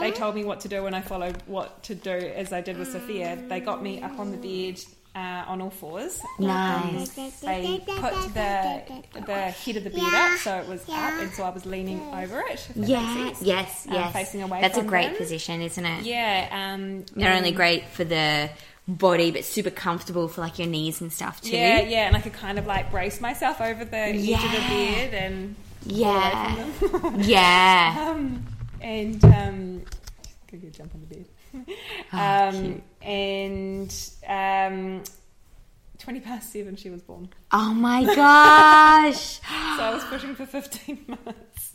they told me what to do and I followed what to do as I did with Sophia, they got me up on the bed uh, on all fours. Nice. They put the the head of the bed up so it was up, and so I was leaning over it. yeah. Yes. Um, Yes. facing away That's a great them. position, isn't it? Yeah. Um, Not only great for the body, but super comfortable for like your knees and stuff too. Yeah, yeah, and I could kind of like brace myself over the edge of the bed and Yeah. away from them. Yeah. Um, and um, could go jump on the bed. Ah, um, and um, twenty past seven, she was born. Oh my gosh. So I was pushing for fifteen minutes.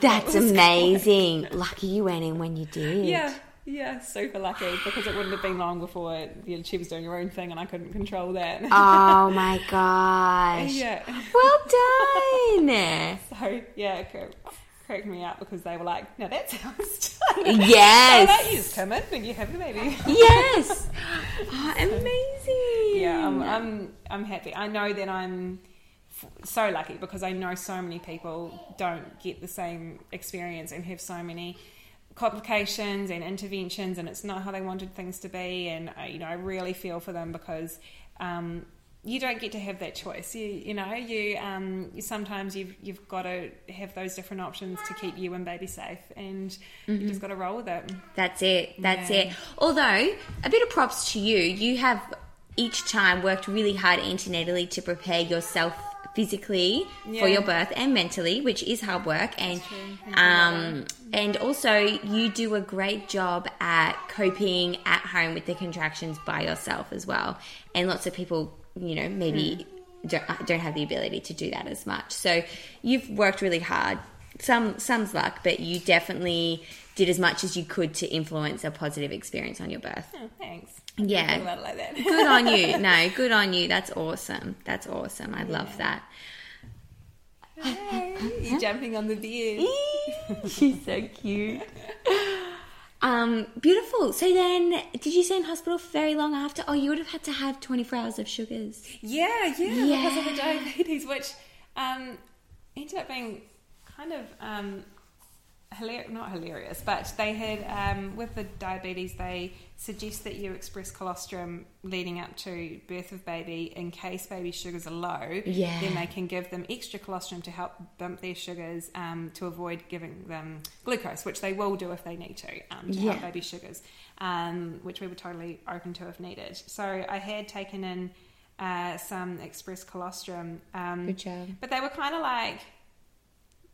That's amazing. Lucky you went in when you did. Yeah, yeah, super lucky because it wouldn't have been long before you know, she was doing her own thing and I couldn't control that. Oh my gosh. yeah. Well done. So yeah, cracked me up because they were like, "No, that's how it's done." Yes. So that come in and you have the baby. Yes. Oh, amazing. yeah, I'm, I'm I'm happy. I know that I'm f- so lucky because I know so many people don't get the same experience and have so many complications and interventions, and it's not how they wanted things to be. And I, you know, I really feel for them because. Um, you don't get to have that choice. You, you know, you, um, you sometimes you've you've got to have those different options to keep you and baby safe, and you just got to roll with it. That's it. That's Yeah. it. Although, a bit of props to you. You have each time worked really hard antenatally to prepare yourself physically Yeah. for your birth and mentally, which is hard work. And true. Thank you, um, and also you do a great job at coping at home with the contractions by yourself as well. And lots of people, you know, maybe hmm. don't, uh, don't have the ability to do that as much. So you've worked really hard. Some some's luck, but you definitely did as much as you could to influence a positive experience on your birth. Oh, thanks. Yeah. Think about it like that. Good on you. No, good on you. That's awesome. That's awesome. I love that. Hey, You're jumping on the bed. She's so cute. Um, beautiful. So then, did you stay in hospital for very long after? Oh, you would have had to have 24 hours of sugars. Yeah, yeah, because of the diabetes, which um, ended up being kind of um, hilarious, not hilarious, but they had, um, with the diabetes, they suggest that you express colostrum leading up to birth of baby in case baby sugars are low. Yeah. Then they can give them extra colostrum to help bump their sugars um, to avoid giving them glucose, which they will do if they need to, um, to Yeah. help baby sugars, um, which we were totally open to if needed. So I had taken in uh, some express colostrum. Um, Good job. But they were kind of like,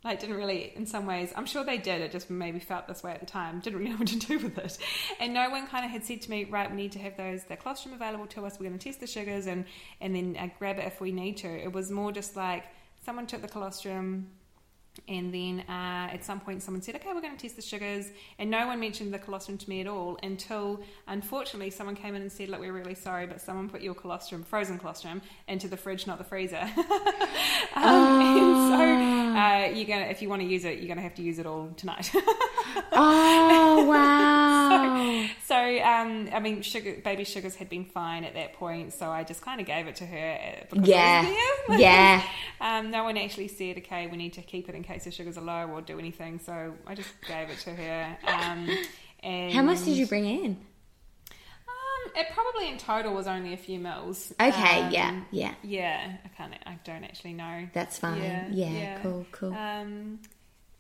like didn't really, in some ways, I'm sure they did. It just maybe felt this way at the time. Didn't really know what to do with it. And no one kind of had said to me, right, we need to have those the colostrum available to us. We're going to test the sugars and and then uh, grab it if we need to. It was more just like someone took the colostrum. And then uh, at some point, someone said, "Okay, we're going to test the sugars," and no one mentioned the colostrum to me at all until, unfortunately, someone came in and said, "Look, we're really sorry, but someone put your colostrum, frozen colostrum, into the fridge, not the freezer." um, And so, uh, you're gonna, if you want to use it, you're going to have to use it all tonight. Oh, wow. so, um, I mean, sugar, baby sugars had been fine at that point, so I just kind of gave it to her uh, because Yeah. I was there. Yeah. Um, no one actually said, okay, we need to keep it in case the sugars are low or do anything. So I just gave it to her. Um, and How much did you bring in? Um, it probably in total was only a few mils. Okay, Um, yeah, yeah. Yeah, I can't. I don't actually know. That's fine. Yeah, cool, cool. Um,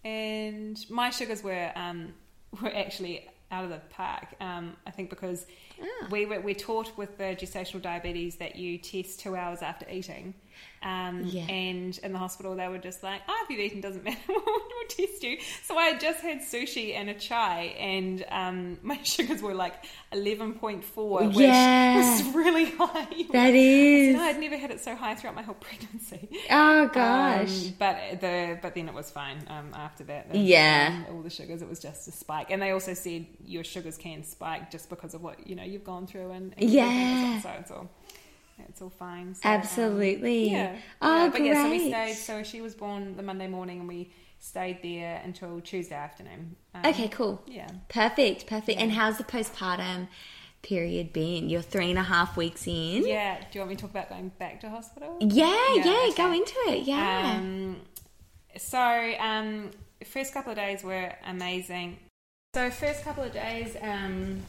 and my sugars were um, were actually out of the park. Um, I think because Ah. we were we're taught with the gestational diabetes that you test two hours after eating. Um, Yeah. And in the hospital, they were just like, "Oh, if you've eaten, doesn't matter. we'll, test you." So I had just had sushi and a chai, and um, my sugars were like eleven point four, which Yeah. was really high. That is. No, I'd never had it so high throughout my whole pregnancy. Oh gosh. Um, but the but then it was fine. Um, after that, The- Yeah. um, all the sugars, it was just a spike, and they also said your sugars can spike just because of what you know you've gone through, and, and Yeah. so it's all it's all fine. So, um, Absolutely. yeah. Oh, yeah, but yeah, so we stayed. So she was born the Monday morning, and we stayed there until Tuesday afternoon. Um, okay, cool. Yeah. Perfect, perfect. And how's the postpartum period been? You're three and a half weeks in. Yeah. Do you want me to talk about going back to hospital? Yeah, yeah, Yeah, go into it. Yeah. Um, so, um, first couple of days were amazing. So, first couple of days, um,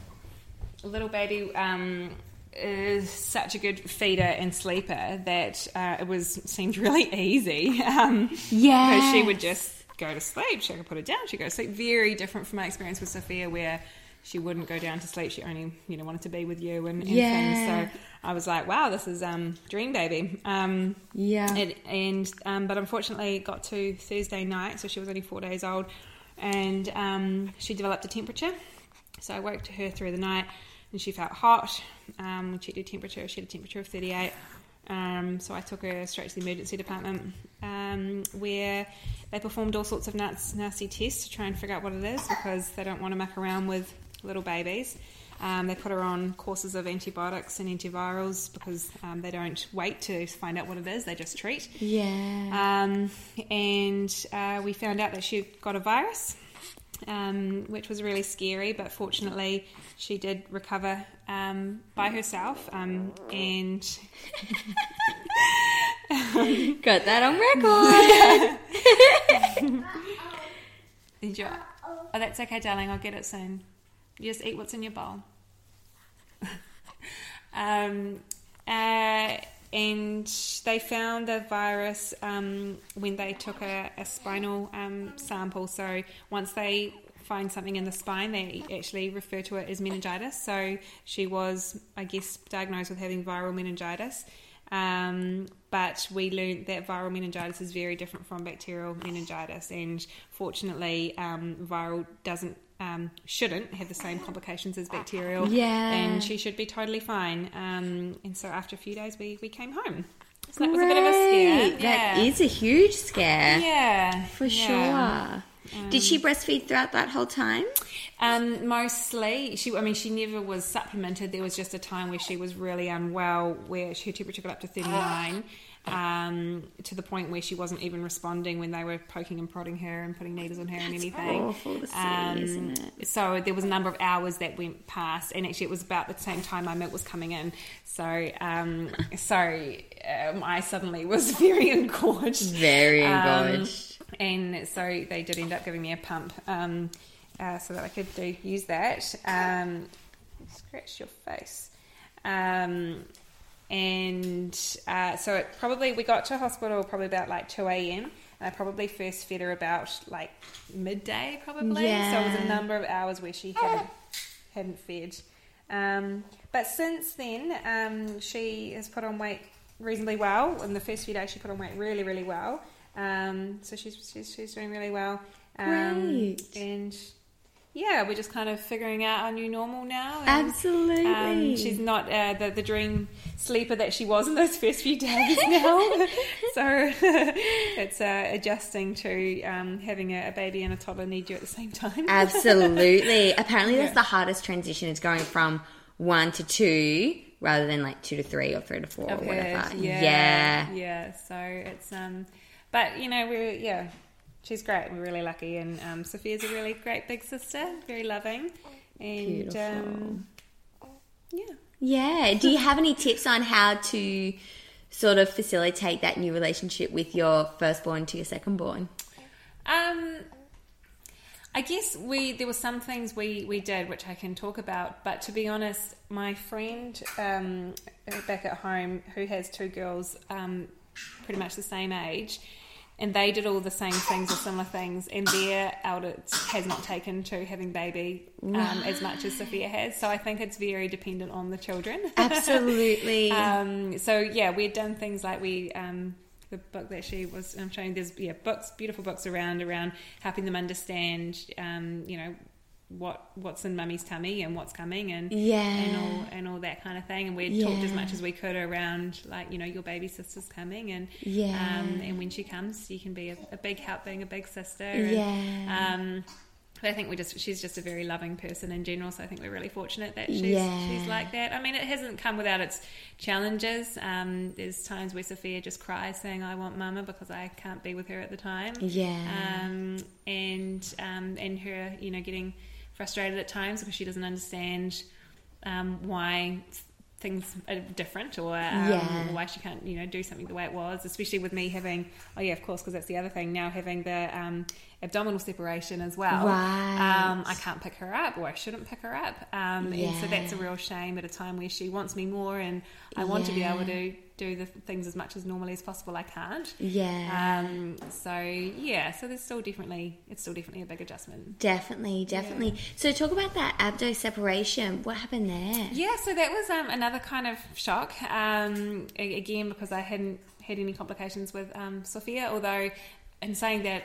little baby um, is such a good feeder and sleeper that uh, it was seemed really easy. Um, Yeah. because she would just go to sleep. She could put it down. She go to sleep. Very different from my experience with Sophia, where she wouldn't go down to sleep. She only, you know, wanted to be with you and, and Yeah. things. So I was like, wow, this is um, dream baby. Um, yeah. it, and um, but unfortunately, it got to Thursday night, so she was only four days old, and um, she developed a temperature. So I woke her through the night, and she felt hot. Um, we checked her temperature; she had a temperature of thirty-eight. Um, so I took her straight to the emergency department, um, where they performed all sorts of nuts, nasty tests to try and figure out what it is because they don't want to muck around with little babies. Um, they put her on courses of antibiotics and antivirals because um, they don't wait to find out what it is; they just treat. yeah. Um, and uh, we found out that she got a virus, um, which was really scary. But fortunately, she did recover um, by herself. Um, and Got that on record. did you? Oh, that's okay, darling. I'll get it soon. You just eat what's in your bowl. um, uh, and they found the virus um, when they took a, a spinal um, sample. So once they find something in the spine, they actually refer to it as meningitis. So she was, I guess, diagnosed with having viral meningitis. Um, but we learned that viral meningitis is very different from bacterial meningitis, and fortunately, um, viral doesn't um, shouldn't have the same complications as bacterial. Yeah. and she should be totally fine. Um, and so after a few days, we, we came home. So that was a bit of a scare. Great. Yeah. That is a huge scare. yeah, For yeah. sure. Did she breastfeed throughout that whole time? Um, mostly, she. I mean, she never was supplemented. There was just a time where she was really unwell, where her temperature got up to thirty nine, um, to the point where she wasn't even responding when they were poking and prodding her and putting needles on her and anything. awful to see, Um, isn't it? So there was a number of hours that went past, and actually, it was about the same time my milk was coming in. So, um, so um, I suddenly was very engorged. Very Um, engorged. and so they did end up giving me a pump um, uh, so that I could do use that. Um, scratch your face. Um, and uh, so it probably we got to hospital probably about like two a.m. And I probably first fed her about like midday, probably. yeah. So it was a number of hours where she hadn't hadn't fed. Um, but since then, um, she has put on weight reasonably well. In the first few days, she put on weight really, really well. Um, so she's, she's she's doing really well. Um, Great. And yeah, we're just kind of figuring out our new normal now. And, Absolutely. um, she's not uh, the, the dream sleeper that she was in those first few days now. so it's uh, adjusting to um, having a, a baby and a toddler need you at the same time. Absolutely. Apparently, that's Yeah. the hardest transition is going from one to two rather than like two to three or three to 4 I've or whatever. heard, yeah, yeah. yeah. So it's um, but you know we're yeah, she's great. We're really lucky, and um, Sophia's a really great big sister, very loving, and um, yeah. Yeah. Do you have any tips on how to sort of facilitate that new relationship with your firstborn to your secondborn? Um, I guess we there were some things we we did which I can talk about, but to be honest, my friend um, back at home who has two girls, um, pretty much the same age, and they did all the same things or similar things, and their eldest has not taken to having baby um, as much as Sophia has. So I think it's very dependent on the children. Absolutely. um, so yeah, we'd done things like we. Um, the book that she was I'm showing, there's yeah books, beautiful books around around helping them understand, um, you know, what what's in mummy's tummy and what's coming and Yeah. and all and all that kind of thing. And we talked as much as we could around like you know your baby sister's coming and Yeah. um, and when she comes, you can be a, a big help being a big sister. And, Yeah. Um, but I think we just she's just a very loving person in general, so I think we're really fortunate that she's Yeah. she's like that. I mean, it hasn't come without its challenges. Um, there's times where Sophia just cries saying, "I want Mama" because I can't be with her at the time. Yeah. Um, and um, and her, you know, getting frustrated at times because she doesn't understand um, why things are different or, um, Yeah. why she can't, you know, do something the way it was. Especially with me having, oh yeah, of course, because that's the other thing. Now having the um, abdominal separation as well. Right. Um, I can't pick her up, or I shouldn't pick her up. Um, And so that's a real shame at a time where she wants me more, and I want to be able to do the things as much as normally as possible. I can't. Yeah. Um, so yeah, so there's still definitely it's still definitely a big adjustment. definitely, definitely. So talk about that abdo separation. What happened there? Yeah, so that was um, another kind of shock. Um, again, because I hadn't had any complications with um, Sophia, although in saying that.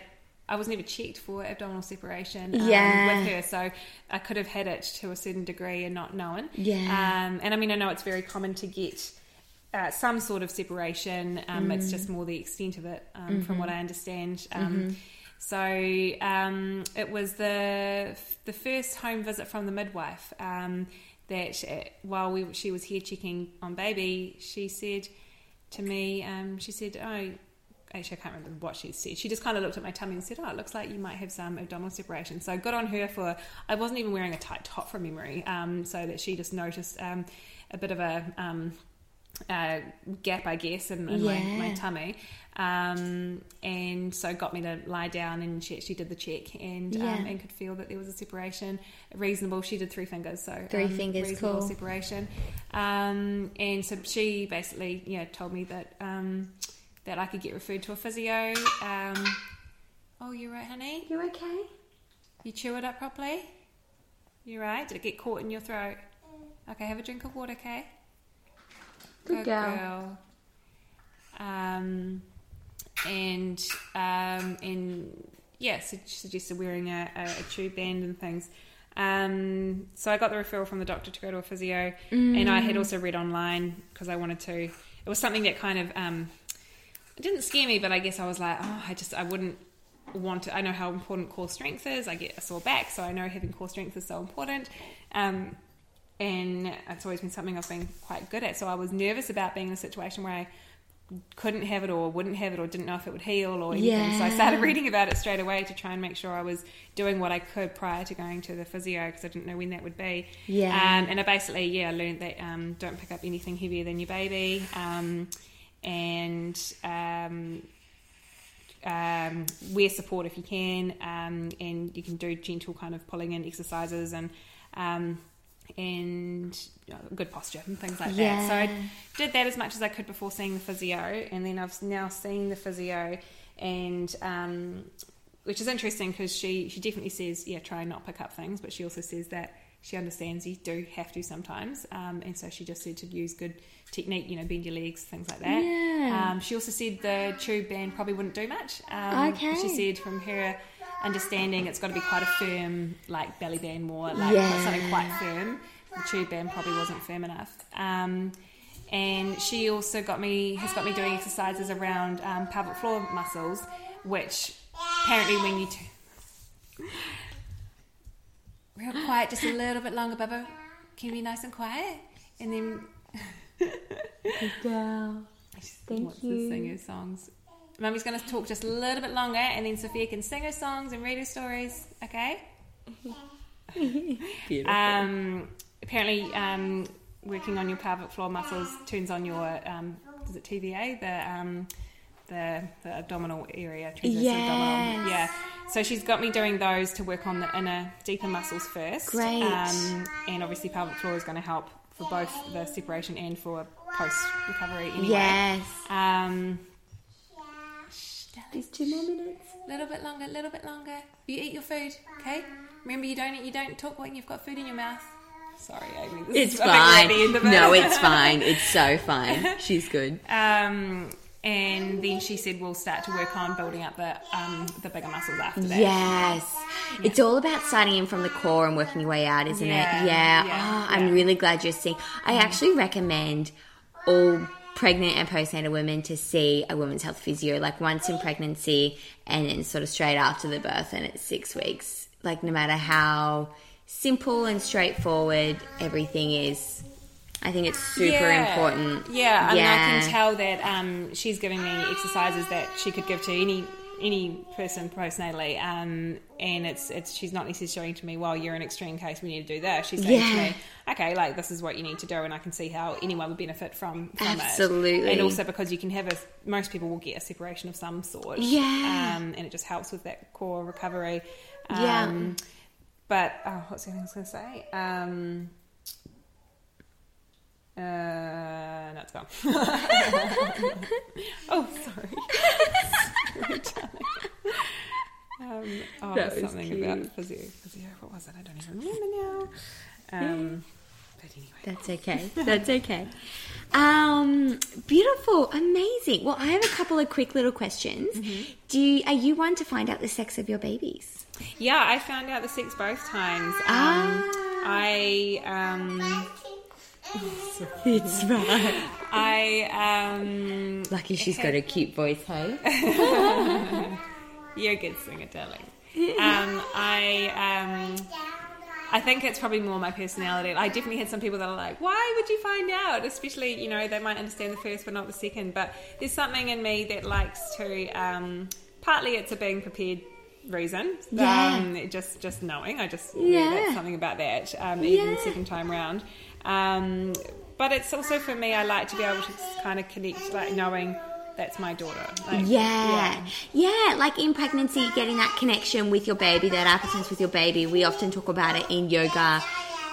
I was never checked for abdominal separation um, Yeah. with her, so I could have had it to a certain degree and not known. Yeah. Um, and I mean, I know it's very common to get uh, some sort of separation. Um, It's just more the extent of it, um, from what I understand. Um, So um, it was the the first home visit from the midwife um, that uh, while we she was here checking on baby, she said to me, um, she said, "Oh." Actually, I can't remember what she said. She just kind of looked at my tummy and said, "Oh, it looks like you might have some abdominal separation." So good on her for. I wasn't even wearing a tight top from memory, um, so that she just noticed um, a bit of a um, uh, gap, I guess, in, in my, my tummy. Um, and so got me to lie down and she actually did the check and Yeah. um, and could feel that there was a separation reasonable. She did three fingers, so Three um, fingers, reasonable cool. separation. Um, and so she basically yeah told me that um, that I could get referred to a physio. Um, oh, you're right, honey. You okay? You chew it up properly. You're right? Did it get caught in your throat? Okay, have a drink of water, okay? Good girl. girl. Um, and um, and yeah, so suggested wearing a, a, a tube band and things. Um, so I got the referral from the doctor to go to a physio, and I had also read online because I wanted to. It was something that kind of um, it didn't scare me, but I guess I was like, oh, I just I wouldn't want to. I know how important core strength is. I get a sore back, so I know having core strength is so important. Um, and it's always been something I've been quite good at. So I was nervous about being in a situation where I couldn't have it or wouldn't have it or didn't know if it would heal or anything. So I started reading about it straight away to try and make sure I was doing what I could prior to going to the physio because I didn't know when that would be. Yeah. Um, and I basically, yeah, learned that um, don't pick up anything heavier than your baby. Um, and um, um, wear support if you can, um, and you can do gentle kind of pulling in exercises and um, and know, good posture and things like that. So I did that as much as I could before seeing the physio, and then I've now seen the physio, and um, which is interesting because she she definitely says yeah try and not pick up things, but she also says that she understands you do have to sometimes, um, and so she just said to use good technique, you know, bend your legs, things like that. Yeah. Um, she also said the tube band probably wouldn't do much. Um, Okay. She said from her understanding, it's got to be quite a firm, like belly band more, like Yeah. something quite firm. The tube band probably wasn't firm enough. Um, and she also got me has got me doing exercises around um, pelvic floor muscles, which apparently when you t- real quiet, just a little bit longer, Bubba. Can you be nice and quiet? And then Good girl. Thank wants to you. sing her songs. Mummy's going to talk just a little bit longer, and then Sophia can sing her songs and read her stories. Okay. Um, apparently, um, working on your pelvic floor muscles turns on your um, is it TVA the um, the, the abdominal area, transverse Yes. abdominal. Yeah. So she's got me doing those to work on the inner, deeper muscles first. Great. Um, and obviously, pelvic floor is going to help for both the separation and for post recovery. Anyway. Yes. There's two more minutes. A little bit longer, a little bit longer. You eat your food, okay? Remember, you don't you don't talk when you've got food in your mouth. Sorry, Amy. This It's is, I think we're at fine. the end of it. No, it's fine. It's so fine. She's good. Um, and then she said we'll start to work on building up the um, the bigger muscles after that. Yes. It's all about starting in from the core and working your way out, isn't Yeah, it? Yeah. yeah, oh, I'm yeah. Mm. really glad you're seeing. I actually recommend all pregnant and postnatal women to see a women's health physio like once in pregnancy and then sort of straight after the birth and at six weeks. Like no matter how simple and straightforward everything is, I think it's super Yeah. important. Yeah, I mean, I can tell that um, she's giving me exercises that she could give to any any person postnatally, um, and it's it's she's not necessarily showing to me, well, you're an extreme case, we need to do this. She's saying Yeah. to me, okay, like this is what you need to do, and I can see how anyone would benefit from, from it. Absolutely. and also because you can have a most people will get a separation of some sort, Yeah. um, and it just helps with that core recovery. Yeah. Um, but oh, what's the other thing I was going to say? Uh, no, it's gone. oh, sorry. Sorry, um, oh, That was something cute. about physio, physio. What was it? I don't even remember now. Um, but anyway. That's okay. That's okay. Um, beautiful, amazing. Well, I have a couple of quick little questions. Mm-hmm. Do you, are you one to find out the sex of your babies? Yeah, I found out the sex both times. Um, Ah. I um, It's right. I um, Lucky she's got a cute voice, hey? You're a good singer, darling. Um, I um, I think it's probably more my personality. I definitely had some people that are like, "Why would you find out?" Especially, you know, they might understand the first but not the second. But there's something in me that likes to. Um, partly, it's a being prepared reason. Yeah. Um, just just knowing. I just Yeah. that's something about that. Um, even Yeah. the second time round. Um, but it's also for me. I like to be able to kind of connect, like knowing that's my daughter. Like, Yeah. yeah. like in pregnancy, getting that connection with your baby, that appetence with your baby. We often talk about it in yoga,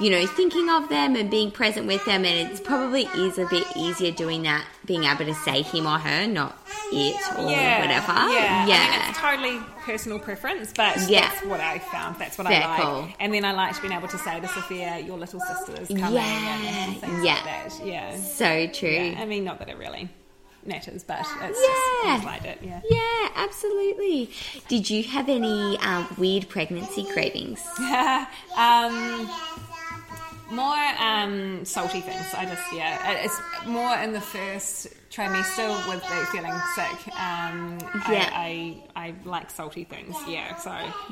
you know, thinking of them and being present with them. And it probably is a bit easier doing that, being able to say him or her, not it or whatever. Yeah, Yeah. I mean, it's totally personal preference, but Yeah. that's what I found. That's what Very I like. cool. And then I liked being able to say to Sophia, "Your little sister is coming," Yeah, and yeah. like that. Yeah. so true. yeah. I mean, not that it really matters, but it's Yeah. just liked it. Yeah. Yeah, absolutely. Did you have any um, weird pregnancy cravings? um, more um, salty things. I just yeah, it's more in the first trimester with the feeling sick. Um, Yeah. I, I I like salty things. Yeah, so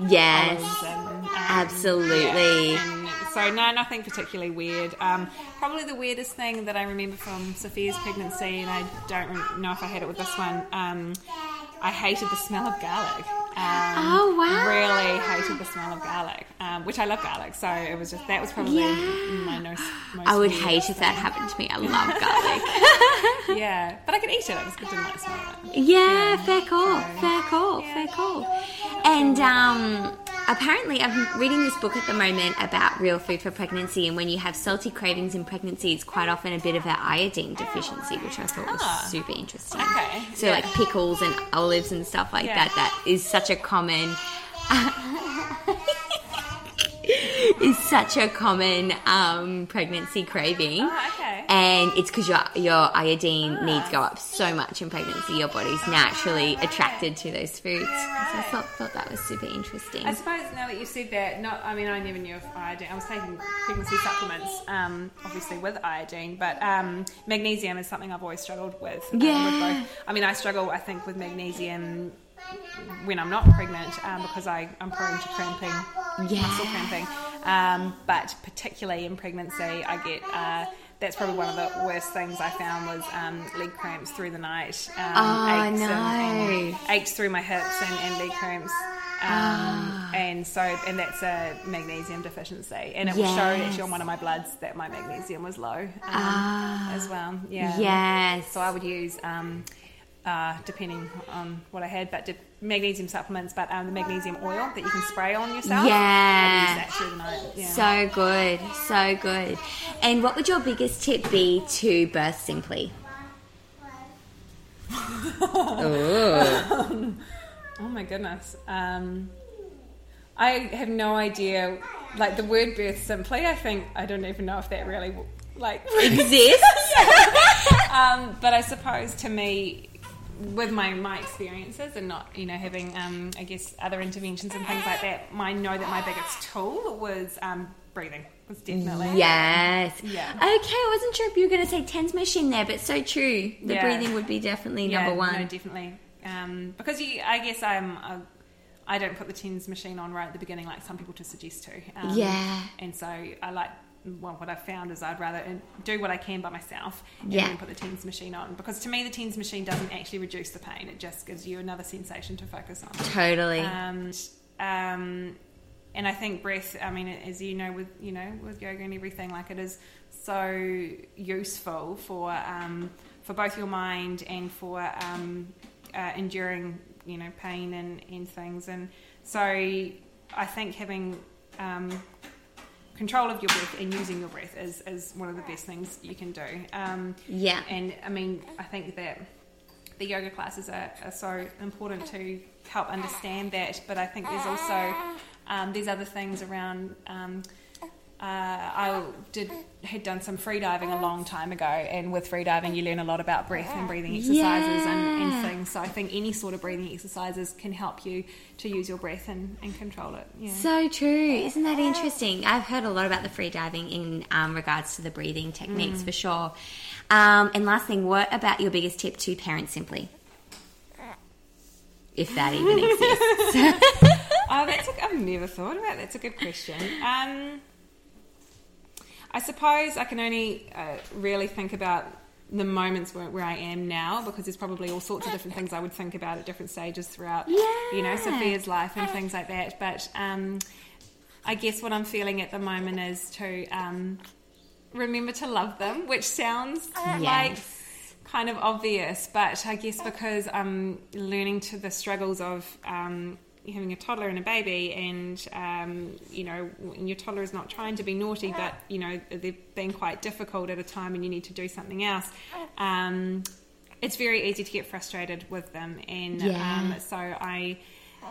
Yes, and, um, absolutely. yeah, so no, nothing particularly weird. Um, probably the weirdest thing that I remember from Sophia's pregnancy, and I don't know if I had it with this one. I hated the smell of garlic. Um, Oh, wow. Really hated the smell of garlic, um, which I love garlic. So it was just that was probably Yeah. my most. most I would hate if that happened to me. I love garlic. Yeah, but I could eat it. I just didn't like the smell of it. Yeah, fair call, So, fair call, yeah. fair call. And um, apparently, I'm reading this book at the moment about real food for pregnancy, and when you have salty cravings in pregnancy, it's quite often a bit of an iodine deficiency, which I thought was Ah. super interesting. Okay, So, yeah. like pickles and olives and stuff like Yeah. that, that is such a common. is such a common um, pregnancy craving. Oh, okay. And it's because your your iodine needs go up so much in pregnancy. Your body's naturally attracted to those foods. So I thought, thought that was super interesting. I suppose now that you said that, not I mean I never knew if iodine. I was taking pregnancy supplements, um, obviously with iodine, but um, magnesium is something I've always struggled with. um, Yeah. with both. I mean, I struggle I think with magnesium when I'm not pregnant um, because I I'm prone to cramping, Yeah. muscle cramping. Um, but particularly in pregnancy, I get. Uh, that's probably one of the worst things I found was um, leg cramps through the night. Um, Oh, aches no. And, and aches through my hips and, and leg cramps. Um, Ah. And so, and that's a magnesium deficiency, and it will show actually on one of my bloods that my magnesium was low um, Ah. as well. Yeah. Yes. So I would use um, uh, depending on what I had, but de- magnesium supplements, but um, the magnesium oil that you can spray on yourself. Yeah. use that through the night. Yeah. So good, so good. And what would your biggest tip be to birth simply? Ooh. Oh my goodness. Um, I have no idea. Like the word birth simply, I think I don't even know if that really like Exists? um, but I suppose to me, with my my experiences and not you know having um, I guess other interventions and things like that, I know that my biggest tool was um, breathing. Was definitely Yes. Yeah. Okay, I wasn't sure if you were going to say TENS machine there, but so true. The Yeah. breathing would be definitely Yeah, number one. No, definitely. Um, because you, I guess I'm. A, I don't put the tens machine on right at the beginning, like some people just suggest to. Um, Yeah. And so I like. Well, what I've found is I'd rather do what I can by myself and Yeah. then put the tens machine on because to me the tens machine doesn't actually reduce the pain; it just gives you another sensation to focus on. Totally. Um, um, and I think breath. I mean, as you know, with you know, with yoga and everything, like it is so useful for um, for both your mind and for um, uh, enduring, you know, pain and, and things. And so, I think having um, control of your breath and using your breath is, is one of the best things you can do. Um, Yeah. And I mean, I think that the yoga classes are, are so important to help understand that. But I think there's also um, these other things around. Um, uh, I did had done some free diving a long time ago, and with free diving, you learn a lot about breath and breathing exercises and, Yeah. and things. So I think any sort of breathing exercises can help you to use your breath and, and control it. Yeah. So true. Isn't that interesting? I've heard a lot about the free diving in um, regards to the breathing techniques for sure. Um, and last thing, what about your biggest tip to parents simply? If that even exists. Oh, that's a, I've never thought about. that. That's a good question. Um, I suppose I can only uh, really think about the moments where, where I am now because there's probably all sorts of different things I would think about at different stages throughout, you know, Sophia's life and things like that. But um, I guess what I'm feeling at the moment is to um, remember to love them, which sounds like kind of obvious, but I guess because I'm learning to the struggles of um, having a toddler and a baby, and um, you know, when your toddler is not trying to be naughty, but you know, they've been quite difficult at a time, and you need to do something else. Um, it's very easy to get frustrated with them, and Yeah. um, so I,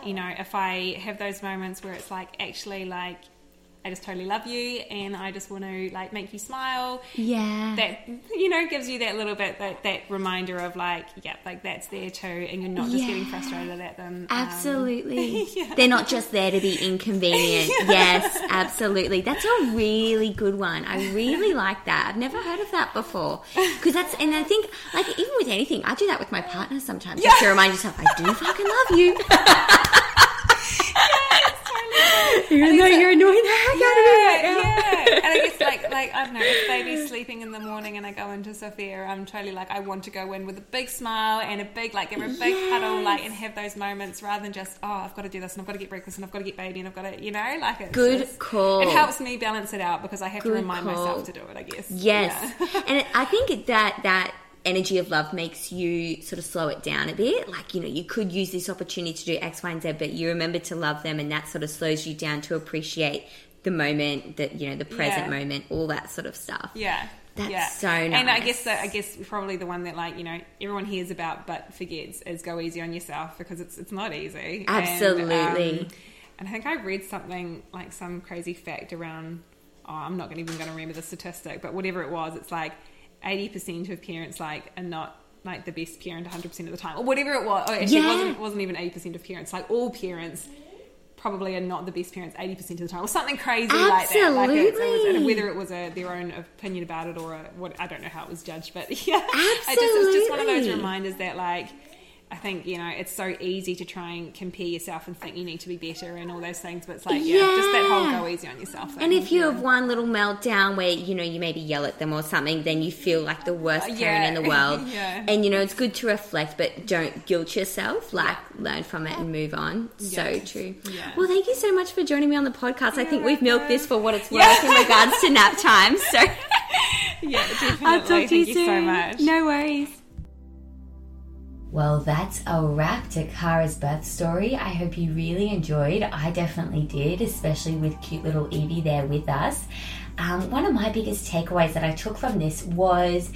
you know, if I have those moments where it's like actually like. I just totally love you, and I just want to like make you smile yeah. that you know gives you that little bit that, that reminder of like yeah like that's there too and you're not just getting frustrated at them Um, Absolutely. They're not just there to be inconvenient. Yes, absolutely. That's a really good one. I really like that. I've never heard of that before. Because that's, and I think, like, even with anything, I do that with my partner sometimes. Just to remind yourself, I do fucking love you. Even though you're annoying the heck out of me yeah, yeah. And I guess like like I don't know, if baby's sleeping in the morning and I go into Sophia, I'm totally like I want to go in with a big smile and a big like give her a big cuddle, like and have those moments rather than just oh I've got to do this and I've got to get breakfast and I've got to get baby and I've got to you know like it's Good just- call. It helps me balance it out because I have Good to remind call. myself to do it. I guess. Yes, Yeah. and I think that that energy of love makes you sort of slow it down a bit. Like you know, you could use this opportunity to do X, Y, and Z, but you remember to love them, and that sort of slows you down to appreciate the moment, that you know, the present Yeah. moment, all that sort of stuff. Yeah. That's yeah. so nice. And I guess that I guess probably the one that like you know everyone hears about but forgets is go easy on yourself because it's it's not easy. And, Absolutely. um, and I think I read something like some crazy fact around. Oh, I'm not even going to remember the statistic, but whatever it was, it's like 80% of parents like are not like the best parent 100% of the time, or whatever it was. Oh, actually, Yeah. it wasn't it wasn't even 80% of parents. Like all parents probably are not the best parents 80% of the time or something crazy like that like it, it was, Absolutely. whether it was a, their own opinion about it or a, what I don't know how it was judged but yeah I just, it's just one of those reminders that like I think you know it's so easy to try and compare yourself and think you need to be better and all those things but it's like yeah, just that whole go easy on yourself thing. And if you yeah. have one little meltdown where you know you maybe yell at them or something, then you feel like the worst parent yeah. in the world. Yeah. And you know it's good to reflect, but don't guilt yourself. Like learn from it and move on. So true. Yeah. Well, thank you so much for joining me on the podcast. I think we've milked this for what it's worth Yeah. in regards to nap time. So yeah definitely I'll talk to thank you you soon. so much No worries. Well, that's a wrap to Cara's birth story. I hope you really enjoyed. I definitely did, especially with cute little Evie there with us. Um, one of my biggest takeaways that I took from this was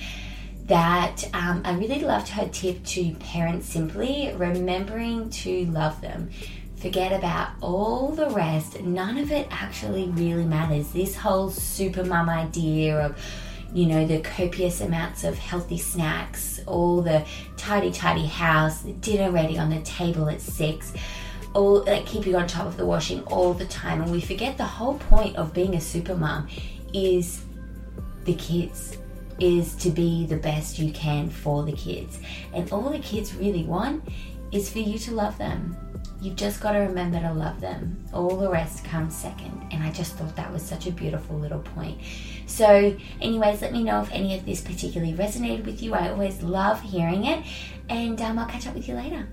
that um, I really loved her tip to parents simply remembering to love them. Forget about all the rest. None of it actually really matters. This whole super mum idea of you know, the copious amounts of healthy snacks, all the tidy, tidy house, dinner ready on the table at six, all like keeping on top of the washing all the time. And we forget the whole point of being a super mom is the kids, is to be the best you can for the kids. And all the kids really want is for you to love them. You've just got to remember to love them. All the rest comes second. And I just thought that was such a beautiful little point. So, anyways, let me know if any of this particularly resonated with you. I always love hearing it. And um, I'll catch up with you later.